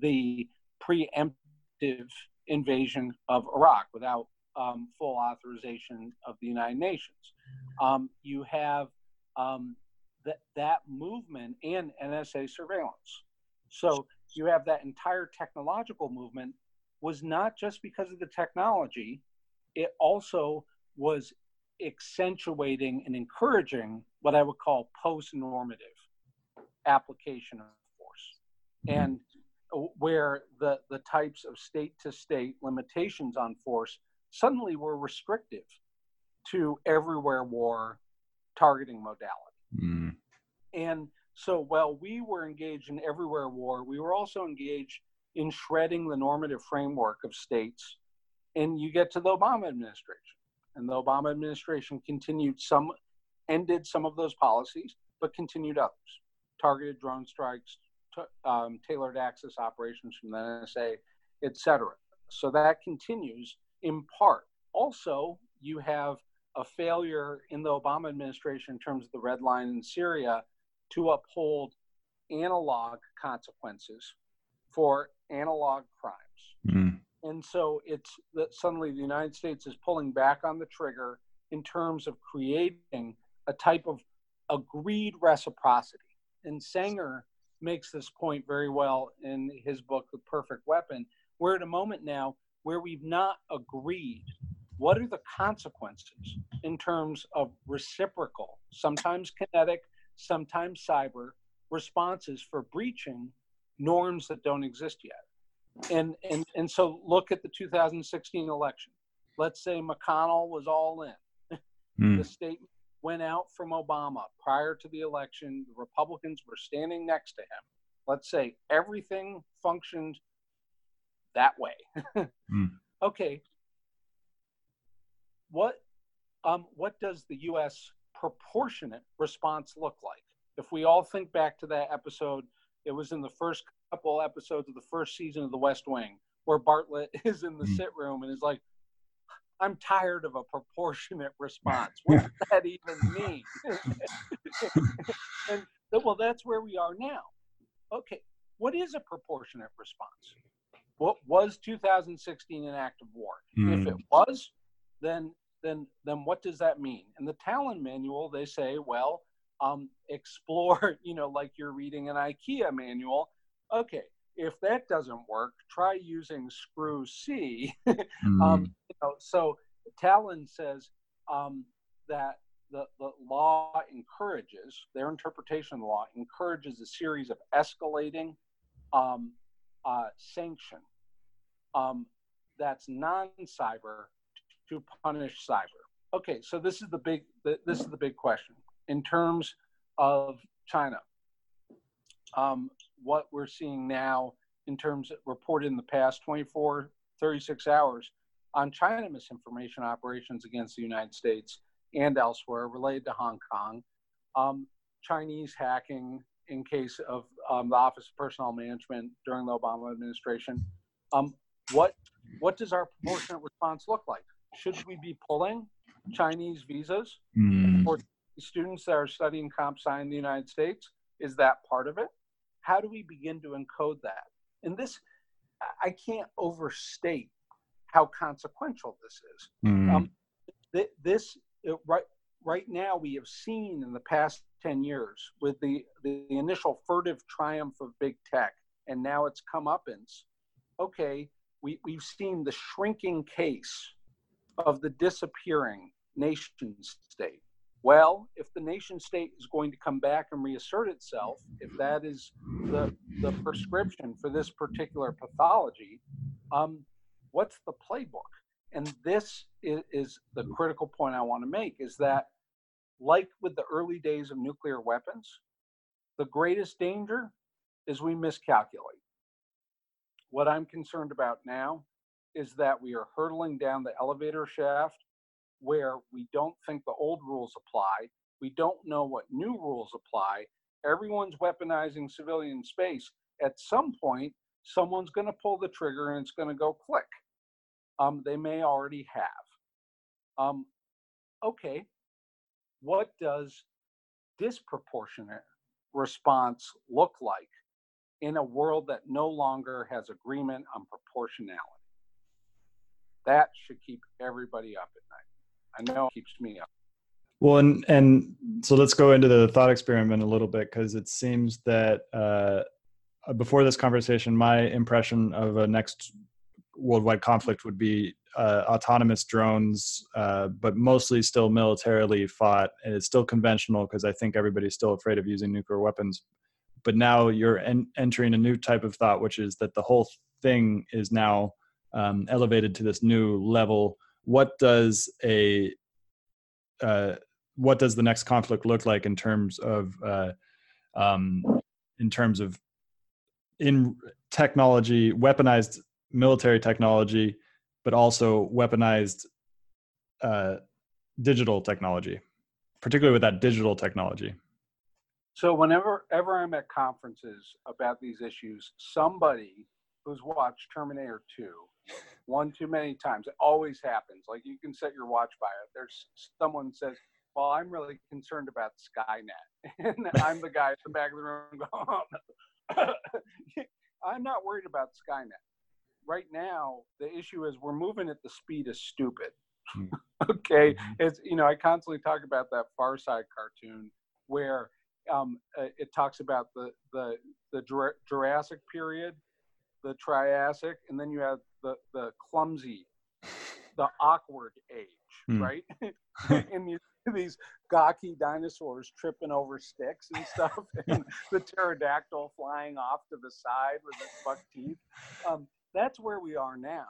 the preemptive invasion of Iraq without um, full authorization of the United Nations. Um, you have um, that that movement and NSA surveillance. So you have that entire technological movement was not just because of the technology, it also was accentuating and encouraging what I would call post normative application of force. Mm-hmm. And where the, the types of state to state limitations on force suddenly were restrictive to everywhere war targeting modality. Mm. And so while we were engaged in everywhere war, we were also engaged in shredding the normative framework of states. And you get to the Obama administration. And the Obama administration continued some, ended some of those policies, but continued others. Targeted drone strikes, um, tailored access operations from the NSA, et cetera. So that continues in part. Also, you have a failure in the Obama administration in terms of the red line in Syria to uphold analog consequences for analog crimes. Mm. And so it's that suddenly the United States is pulling back on the trigger in terms of creating a type of agreed reciprocity. And Sanger makes this point very well in his book, The Perfect Weapon. We're at a moment now where we've not agreed what are the consequences in terms of reciprocal, sometimes kinetic, sometimes cyber responses for breaching norms that don't exist yet. And, and, and so look at the 2016 election. Let's say McConnell was all in. Mm. The statement went out from Obama prior to the election. The Republicans were standing next to him. Let's say everything functioned that way. mm. Okay. What um, what does the U.S. proportionate response look like? If we all think back to that episode, it was in the first couple episodes of the first season of The West Wing, where Bartlet is in the mm. sit room and is like, I'm tired of a proportionate response. What does that even mean? and well, that's where we are now. Okay, what is a proportionate response? What was 2016 an act of war? Mm. If it hmm. was, then then then what does that mean? In the Tallinn manual, they say, well, um, explore, you know, like you're reading an IKEA manual. Okay, if that doesn't work, try using screw C. mm. um, you know, so Tallinn says um, that the, the law encourages, their interpretation of the law encourages a series of escalating um, uh, sanction um, that's non cyber to punish cyber. okay, so this is the big this is the big question in terms of China. Um, what we're seeing now in terms of reported in the past 24, 36 hours on China misinformation operations against the United States and elsewhere related to Hong Kong, um, Chinese hacking in case of um, the Office of Personnel Management during the Obama administration. What what does our proportionate response look like? Should we be pulling Chinese visas mm. for students that are studying comp sci in the United States? Is that part of it? How do we begin to encode that? And this, I can't overstate how consequential this is. Mm. Um, th- this it, right right now we have seen in the past 10 years with the, the initial furtive triumph of big tech and now it's come up and okay we, we've seen the shrinking case of the disappearing nation state well, if the nation state is going to come back and reassert itself, if that is the, the prescription for this particular pathology, um, what's the playbook? And this is, is the critical point I want to make is that, like with the early days of nuclear weapons, the greatest danger is we miscalculate. What I'm concerned about now is that we are hurtling down the elevator shaft where we don't think the old rules apply. We don't know what new rules apply. Everyone's weaponizing civilian space. At some point, someone's going to pull the trigger and it's going to go click. Um, they may already have. Um, okay, what does disproportionate response look like in a world that no longer has agreement on proportionality? That should keep everybody up at night. I know it keeps me up. Well, and and so let's go into the thought experiment a little bit because it seems that uh, before this conversation, my impression of a next worldwide conflict would be uh, autonomous drones, uh, but mostly still militarily fought, and it's still conventional because I think everybody's still afraid of using nuclear weapons. But now you're en- entering a new type of thought, which is that the whole thing is now um, elevated to this new level what does a uh, what does the next conflict look like in terms of uh, um, in terms of in technology, weaponized military technology, but also weaponized uh, digital technology, particularly with that digital technology. So whenever ever I'm at conferences about these issues, somebody who's watched Terminator 2 one too many times. It always happens. Like you can set your watch by it. There's someone says, "Well, I'm really concerned about Skynet," and I'm the guy at the back of the room going, oh, "I'm not worried about Skynet." Right now, the issue is we're moving at the speed of stupid. Hmm. okay, mm-hmm. it's you know I constantly talk about that Far Side cartoon where um, uh, it talks about the the the Jurassic period the Triassic, and then you have the the clumsy, the awkward age, mm. right? and these, these gawky dinosaurs tripping over sticks and stuff, and the pterodactyl flying off to the side with its buck teeth. Um, that's where we are now.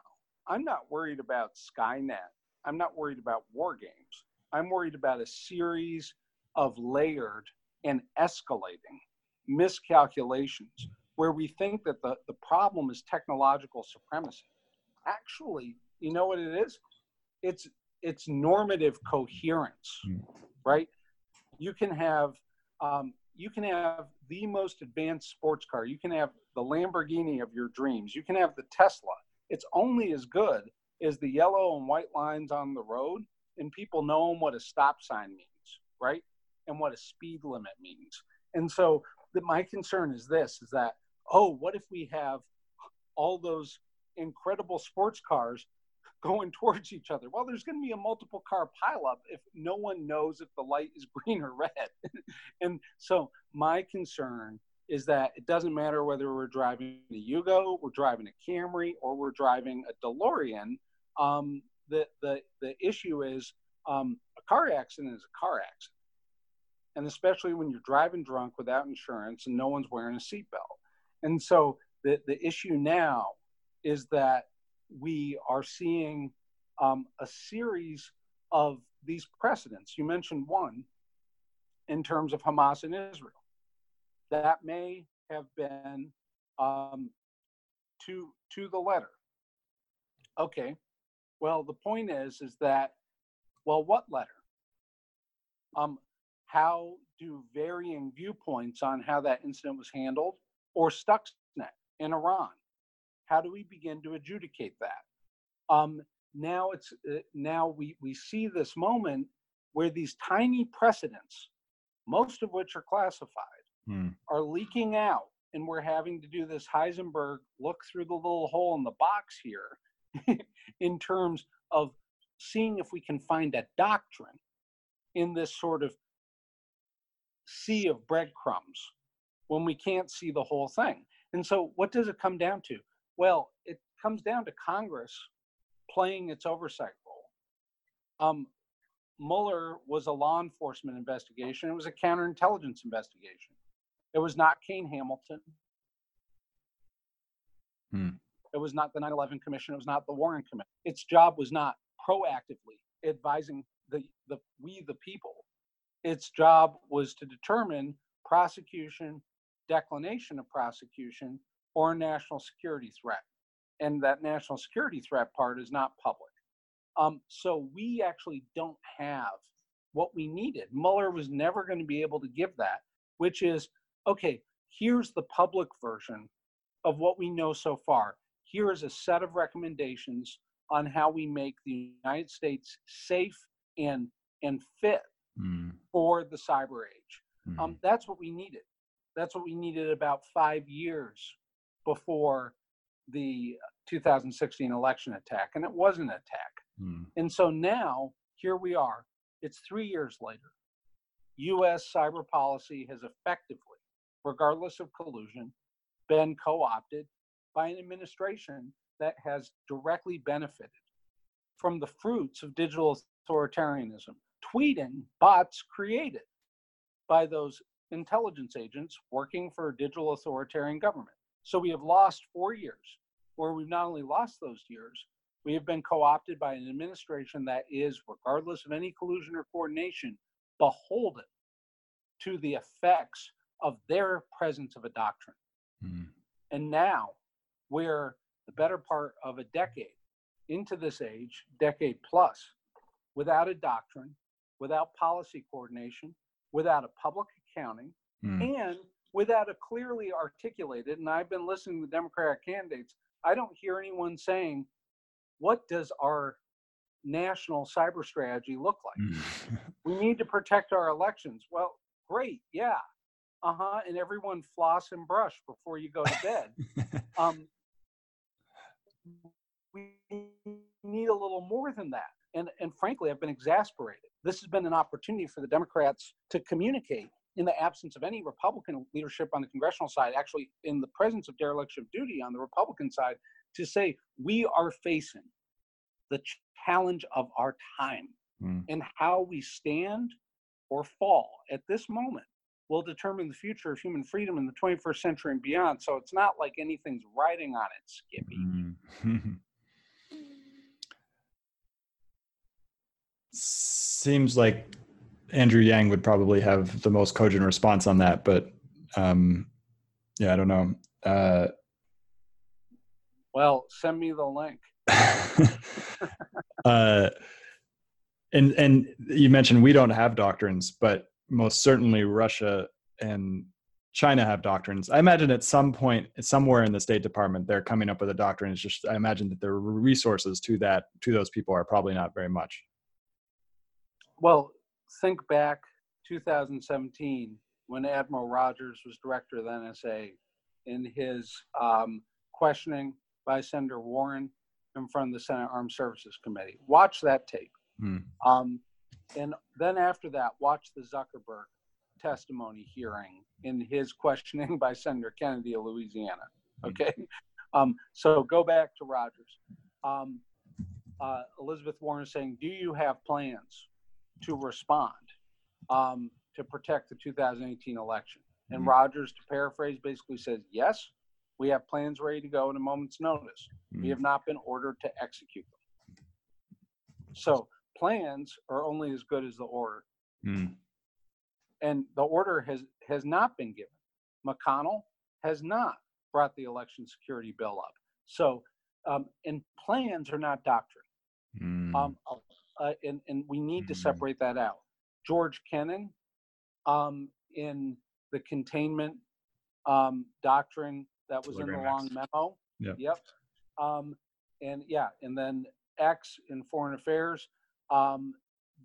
I'm not worried about Skynet. I'm not worried about war games. I'm worried about a series of layered and escalating miscalculations where we think that the, the problem is technological supremacy. Actually, you know what it is? It's it's normative coherence, mm. right? You can have um, you can have the most advanced sports car. You can have the Lamborghini of your dreams. You can have the Tesla. It's only as good as the yellow and white lines on the road, and people know what a stop sign means, right? And what a speed limit means. And so, the, my concern is this: is that oh, what if we have all those incredible sports cars going towards each other? Well, there's going to be a multiple car pileup if no one knows if the light is green or red. and so my concern is that it doesn't matter whether we're driving a Yugo, we're driving a Camry, or we're driving a DeLorean. Um, the, the, the issue is um, a car accident is a car accident. And especially when you're driving drunk without insurance and no one's wearing a seatbelt. And so the, the issue now is that we are seeing um, a series of these precedents. You mentioned one in terms of Hamas and Israel. That may have been um, to to the letter. Okay. Well, the point is is that well, what letter? Um, how do varying viewpoints on how that incident was handled or Stuxnet in Iran? How do we begin to adjudicate that? Um, now it's uh, now we we see this moment where these tiny precedents, most of which are classified, hmm. are leaking out, and we're having to do this Heisenberg look through the little hole in the box here, in terms of seeing if we can find a doctrine in this sort of sea of breadcrumbs when we can't see the whole thing. And so, what does it come down to? Well, it comes down to Congress playing its oversight role. Um, Mueller was a law enforcement investigation. It was a counterintelligence investigation. It was not Kean Hamilton. Hmm. It was not the 9 11 Commission. It was not the Warren Commission. Its job was not proactively advising the, the we the people. Its job was to determine prosecution, declination of prosecution, or national security threat. And that national security threat part is not public. Um, so we actually don't have what we needed. Mueller was never going to be able to give that, which is okay, here's the public version of what we know so far. Here is a set of recommendations on how we make the United States safe and and fit mm. for the cyber age. Mm. Um, that's what we needed. That's what we needed about five years before the 2016 election attack, and it was an attack. Mm. And so now here we are. It's three years later. U.S. cyber policy has effectively, regardless of collusion, been co-opted by an administration that has directly benefited from the fruits of digital authoritarianism. Tweeting bots created by those intelligence agents working for a digital authoritarian government. So we have lost four years, where we've not only lost those years, we have been co opted by an administration that is, regardless of any collusion or coordination, beholden to the effects of their presence of a doctrine. Mm. And now we're the better part of a decade into this age, decade plus, without a doctrine, without policy coordination, without a public accounting, mm. and without a clearly articulated, and I've been listening to Democratic candidates, I don't hear anyone saying, what does our national cyber strategy look like? Mm. we need to protect our elections. Well, great, yeah. Uh-huh. And everyone floss and brush before you go to bed. um, we need a little more than that. And, and frankly, I've been exasperated. This has been an opportunity for the Democrats to communicate in the absence of any Republican leadership on the congressional side, actually in the presence of dereliction of duty on the Republican side, to say we are facing the challenge of our time mm. and how we stand or fall at this moment will determine the future of human freedom in the 21st century and beyond. So it's not like anything's riding on it, Skippy. Mm. Seems like Andrew Yang would probably have the most cogent response on that, but um, yeah, I don't know. Uh, well, send me the link. uh, and and you mentioned we don't have doctrines, but most certainly Russia and China have doctrines. I imagine at some point, somewhere in the State Department, they're coming up with a doctrine. It's just I imagine that the resources to that to those people are probably not very much. Well, think back 2017 when Admiral Rogers was director of the NSA in his um, questioning by Senator Warren in front of the Senate Armed Services Committee. Watch that tape. Hmm. Um, and then after that, watch the Zuckerberg testimony hearing in his questioning by Senator Kennedy of Louisiana. Hmm. Okay. Um, so go back to Rogers. Um, uh, Elizabeth Warren is saying, Do you have plans to respond um, to protect the 2018 election. And mm-hmm. Rogers, to paraphrase, basically says, yes, we have plans ready to go at a moment's notice. Mm-hmm. We have not been ordered to execute them. So plans are only as good as the order. Mm. And the order has has not been given. McConnell has not brought the election security bill up. So, um, and plans are not doctrine. Mm. Um, uh, and, and we need to Mm. separate that out. George Kennan, um, in the containment um, doctrine that was in the long X. memo. Yep. Yep. Um, and yeah, and then X in foreign affairs. Um,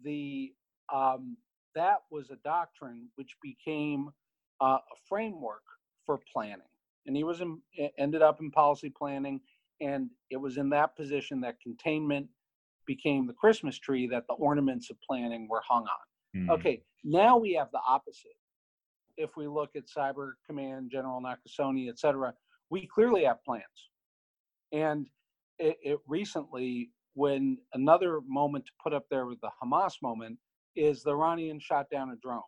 the um, that was a doctrine which became uh, a framework for planning, and he was in, ended up in policy planning, and it was in that position that containment became the Christmas tree that the ornaments of planning were hung on. Mm. Okay, now we have the opposite. If we look at Cyber Command, General Nakasone, et cetera, we clearly have plans. And it, it recently, when another moment to put up there with the Hamas moment is the Iranians shot down a drone.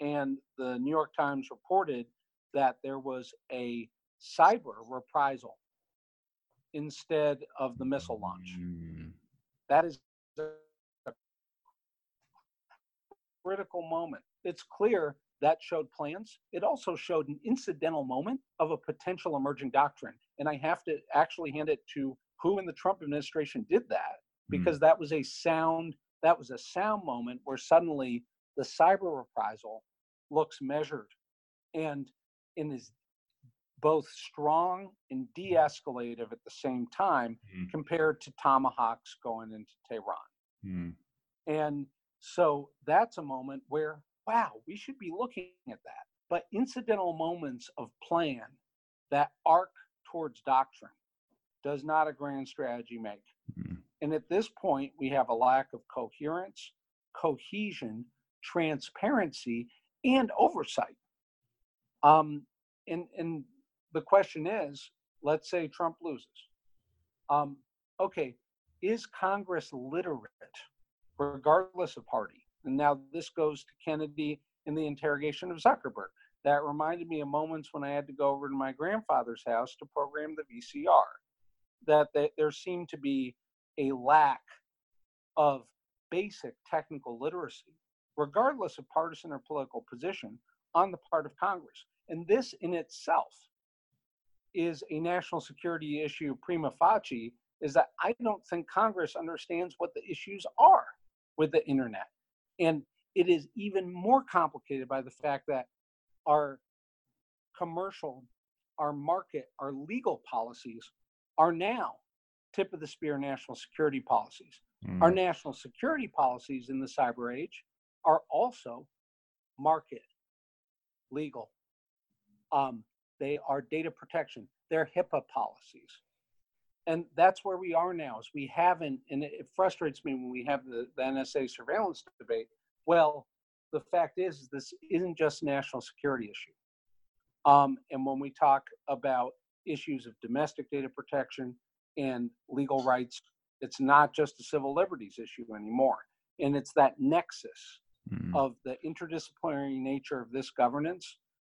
And the New York Times reported that there was a cyber reprisal instead of the missile launch. Mm. That is a critical moment. It's clear that showed plans. It also showed an incidental moment of a potential emerging doctrine. And I have to actually hand it to who in the Trump administration did that hmm. because that was a sound that was a sound moment where suddenly the cyber reprisal looks measured and and is both strong and de-escalative at the same time Mm. compared to tomahawks going into Tehran. Mm. And so that's a moment where, wow, we should be looking at that. But incidental moments of plan that arc towards doctrine does not a grand strategy make. Mm. And at this point, we have a lack of coherence, cohesion, transparency, and oversight. Um, and, and the question is let's say Trump loses. Um, okay, is Congress literate, regardless of party? And now this goes to Kennedy in the interrogation of Zuckerberg. That reminded me of moments when I had to go over to my grandfather's house to program the VCR. That, there seemed to be a lack of basic technical literacy, regardless of partisan or political position, on the part of Congress. And this in itself is a national security issue prima facie, is that I don't think Congress understands what the issues are with the internet. And it is even more complicated by the fact that our commercial, our market, our legal policies are now tip of the spear national security policies. Our Mm. national security policies in the cyber age are also market, legal. Um, they are data protection. They're HIPAA policies. And that's where we are now is we haven't, and it, frustrates me when we have the, the NSA surveillance debate. Well, the fact is this isn't just a national security issue. Um, and when we talk about issues of domestic data protection and legal rights, it's not just a civil liberties issue anymore. And it's that nexus Mm. of the interdisciplinary nature of this governance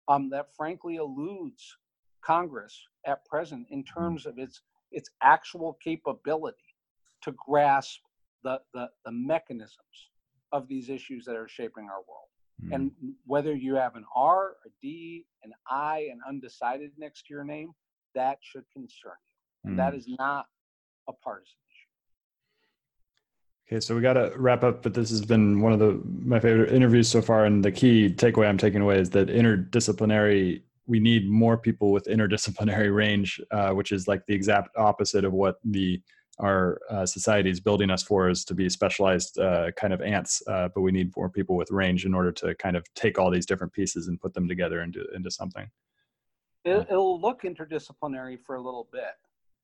um, that frankly eludes Congress at present in terms of its its actual capability to grasp the, the, the mechanisms of these issues that are shaping our world. Mm. And whether you have an R, a D, an I, an undecided next to your name, that should concern you. And that Mm. is not a partisan. Okay, so we got to wrap up, but this has been one of the my favorite interviews so far, and the key takeaway I'm taking away is that interdisciplinary. We need more people with interdisciplinary range, uh, which is like the exact opposite of what the our uh, society is building us for, is to be specialized uh, kind of ants. Uh, but we need more people with range in order to kind of take all these different pieces and put them together into into something. It, it'll look interdisciplinary for a little bit.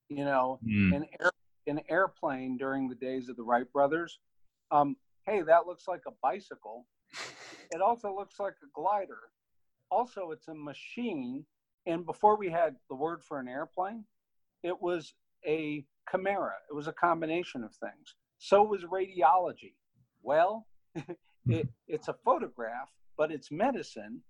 You know, Mm. an air, an airplane during the days of the Wright brothers. Um, hey, that looks like a bicycle. It also looks like a glider. Also, it's a machine. And before we had the word for an airplane, it was a chimera. It was a combination of things. So was radiology. Well, it, it's a photograph, but it's medicine.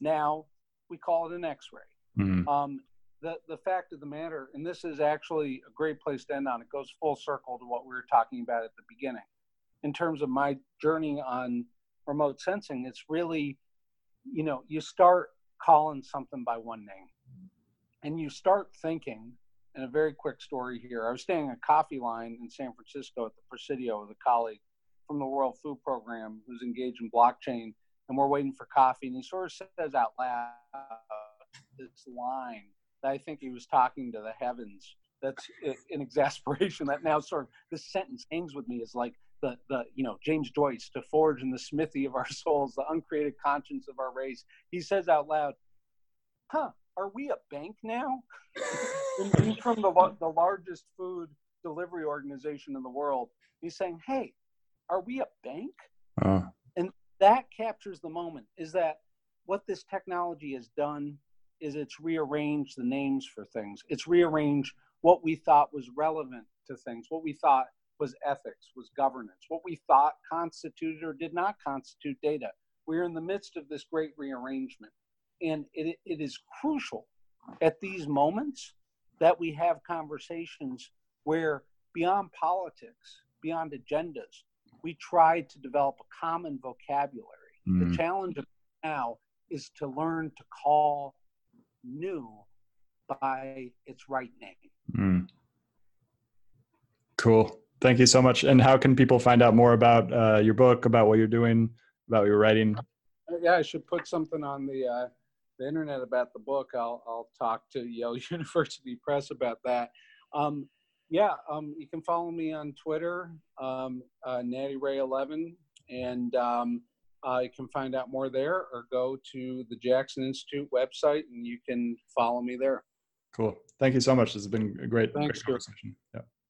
Now we call it an X-ray. Mm. Um, the the fact of the matter, and this is actually a great place to end on. It goes full circle to what we were talking about at the beginning. in terms of my journey on remote sensing, it's really, you know, you start calling something by one name and you start thinking and a very quick story here. I was staying in a coffee line in San Francisco at the Presidio with a colleague from the World Food Program who's engaged in blockchain, and we're waiting for coffee. And he sort of says out loud this line I think he was talking to the heavens. That's an exasperation. That now sort of this sentence hangs with me is like the the you know James Joyce to forge in the smithy of our souls, the uncreated conscience of our race. He says out loud, "Huh? Are we a bank now?" he's from the the largest food delivery organization in the world. He's saying, "Hey, are we a bank?" Uh. And that captures the moment. Is that what this technology has done? Is it's rearranged the names for things. It's rearranged what we thought was relevant to things, what we thought was ethics, was governance, what we thought constituted or did not constitute data. We're in the midst of this great rearrangement. And it, it is crucial at these moments that we have conversations where, beyond politics, beyond agendas, we try to develop a common vocabulary. Mm. The challenge now is to learn to call new by its right name. Mm. Cool. Thank you so much. And how can people find out more about uh, your book, about what you're doing, about your writing? Yeah, I should put something on the uh, the internet about the book. I'll I'll talk to Yale University Press about that. Um, yeah, um, you can follow me on Twitter, um, uh, Natty Ray 11, and um, uh, you can find out more there, or go to the Jackson Institute website, and you can follow me there. Cool. Thank you so much. This has been a great, Thanks, great conversation. Yeah.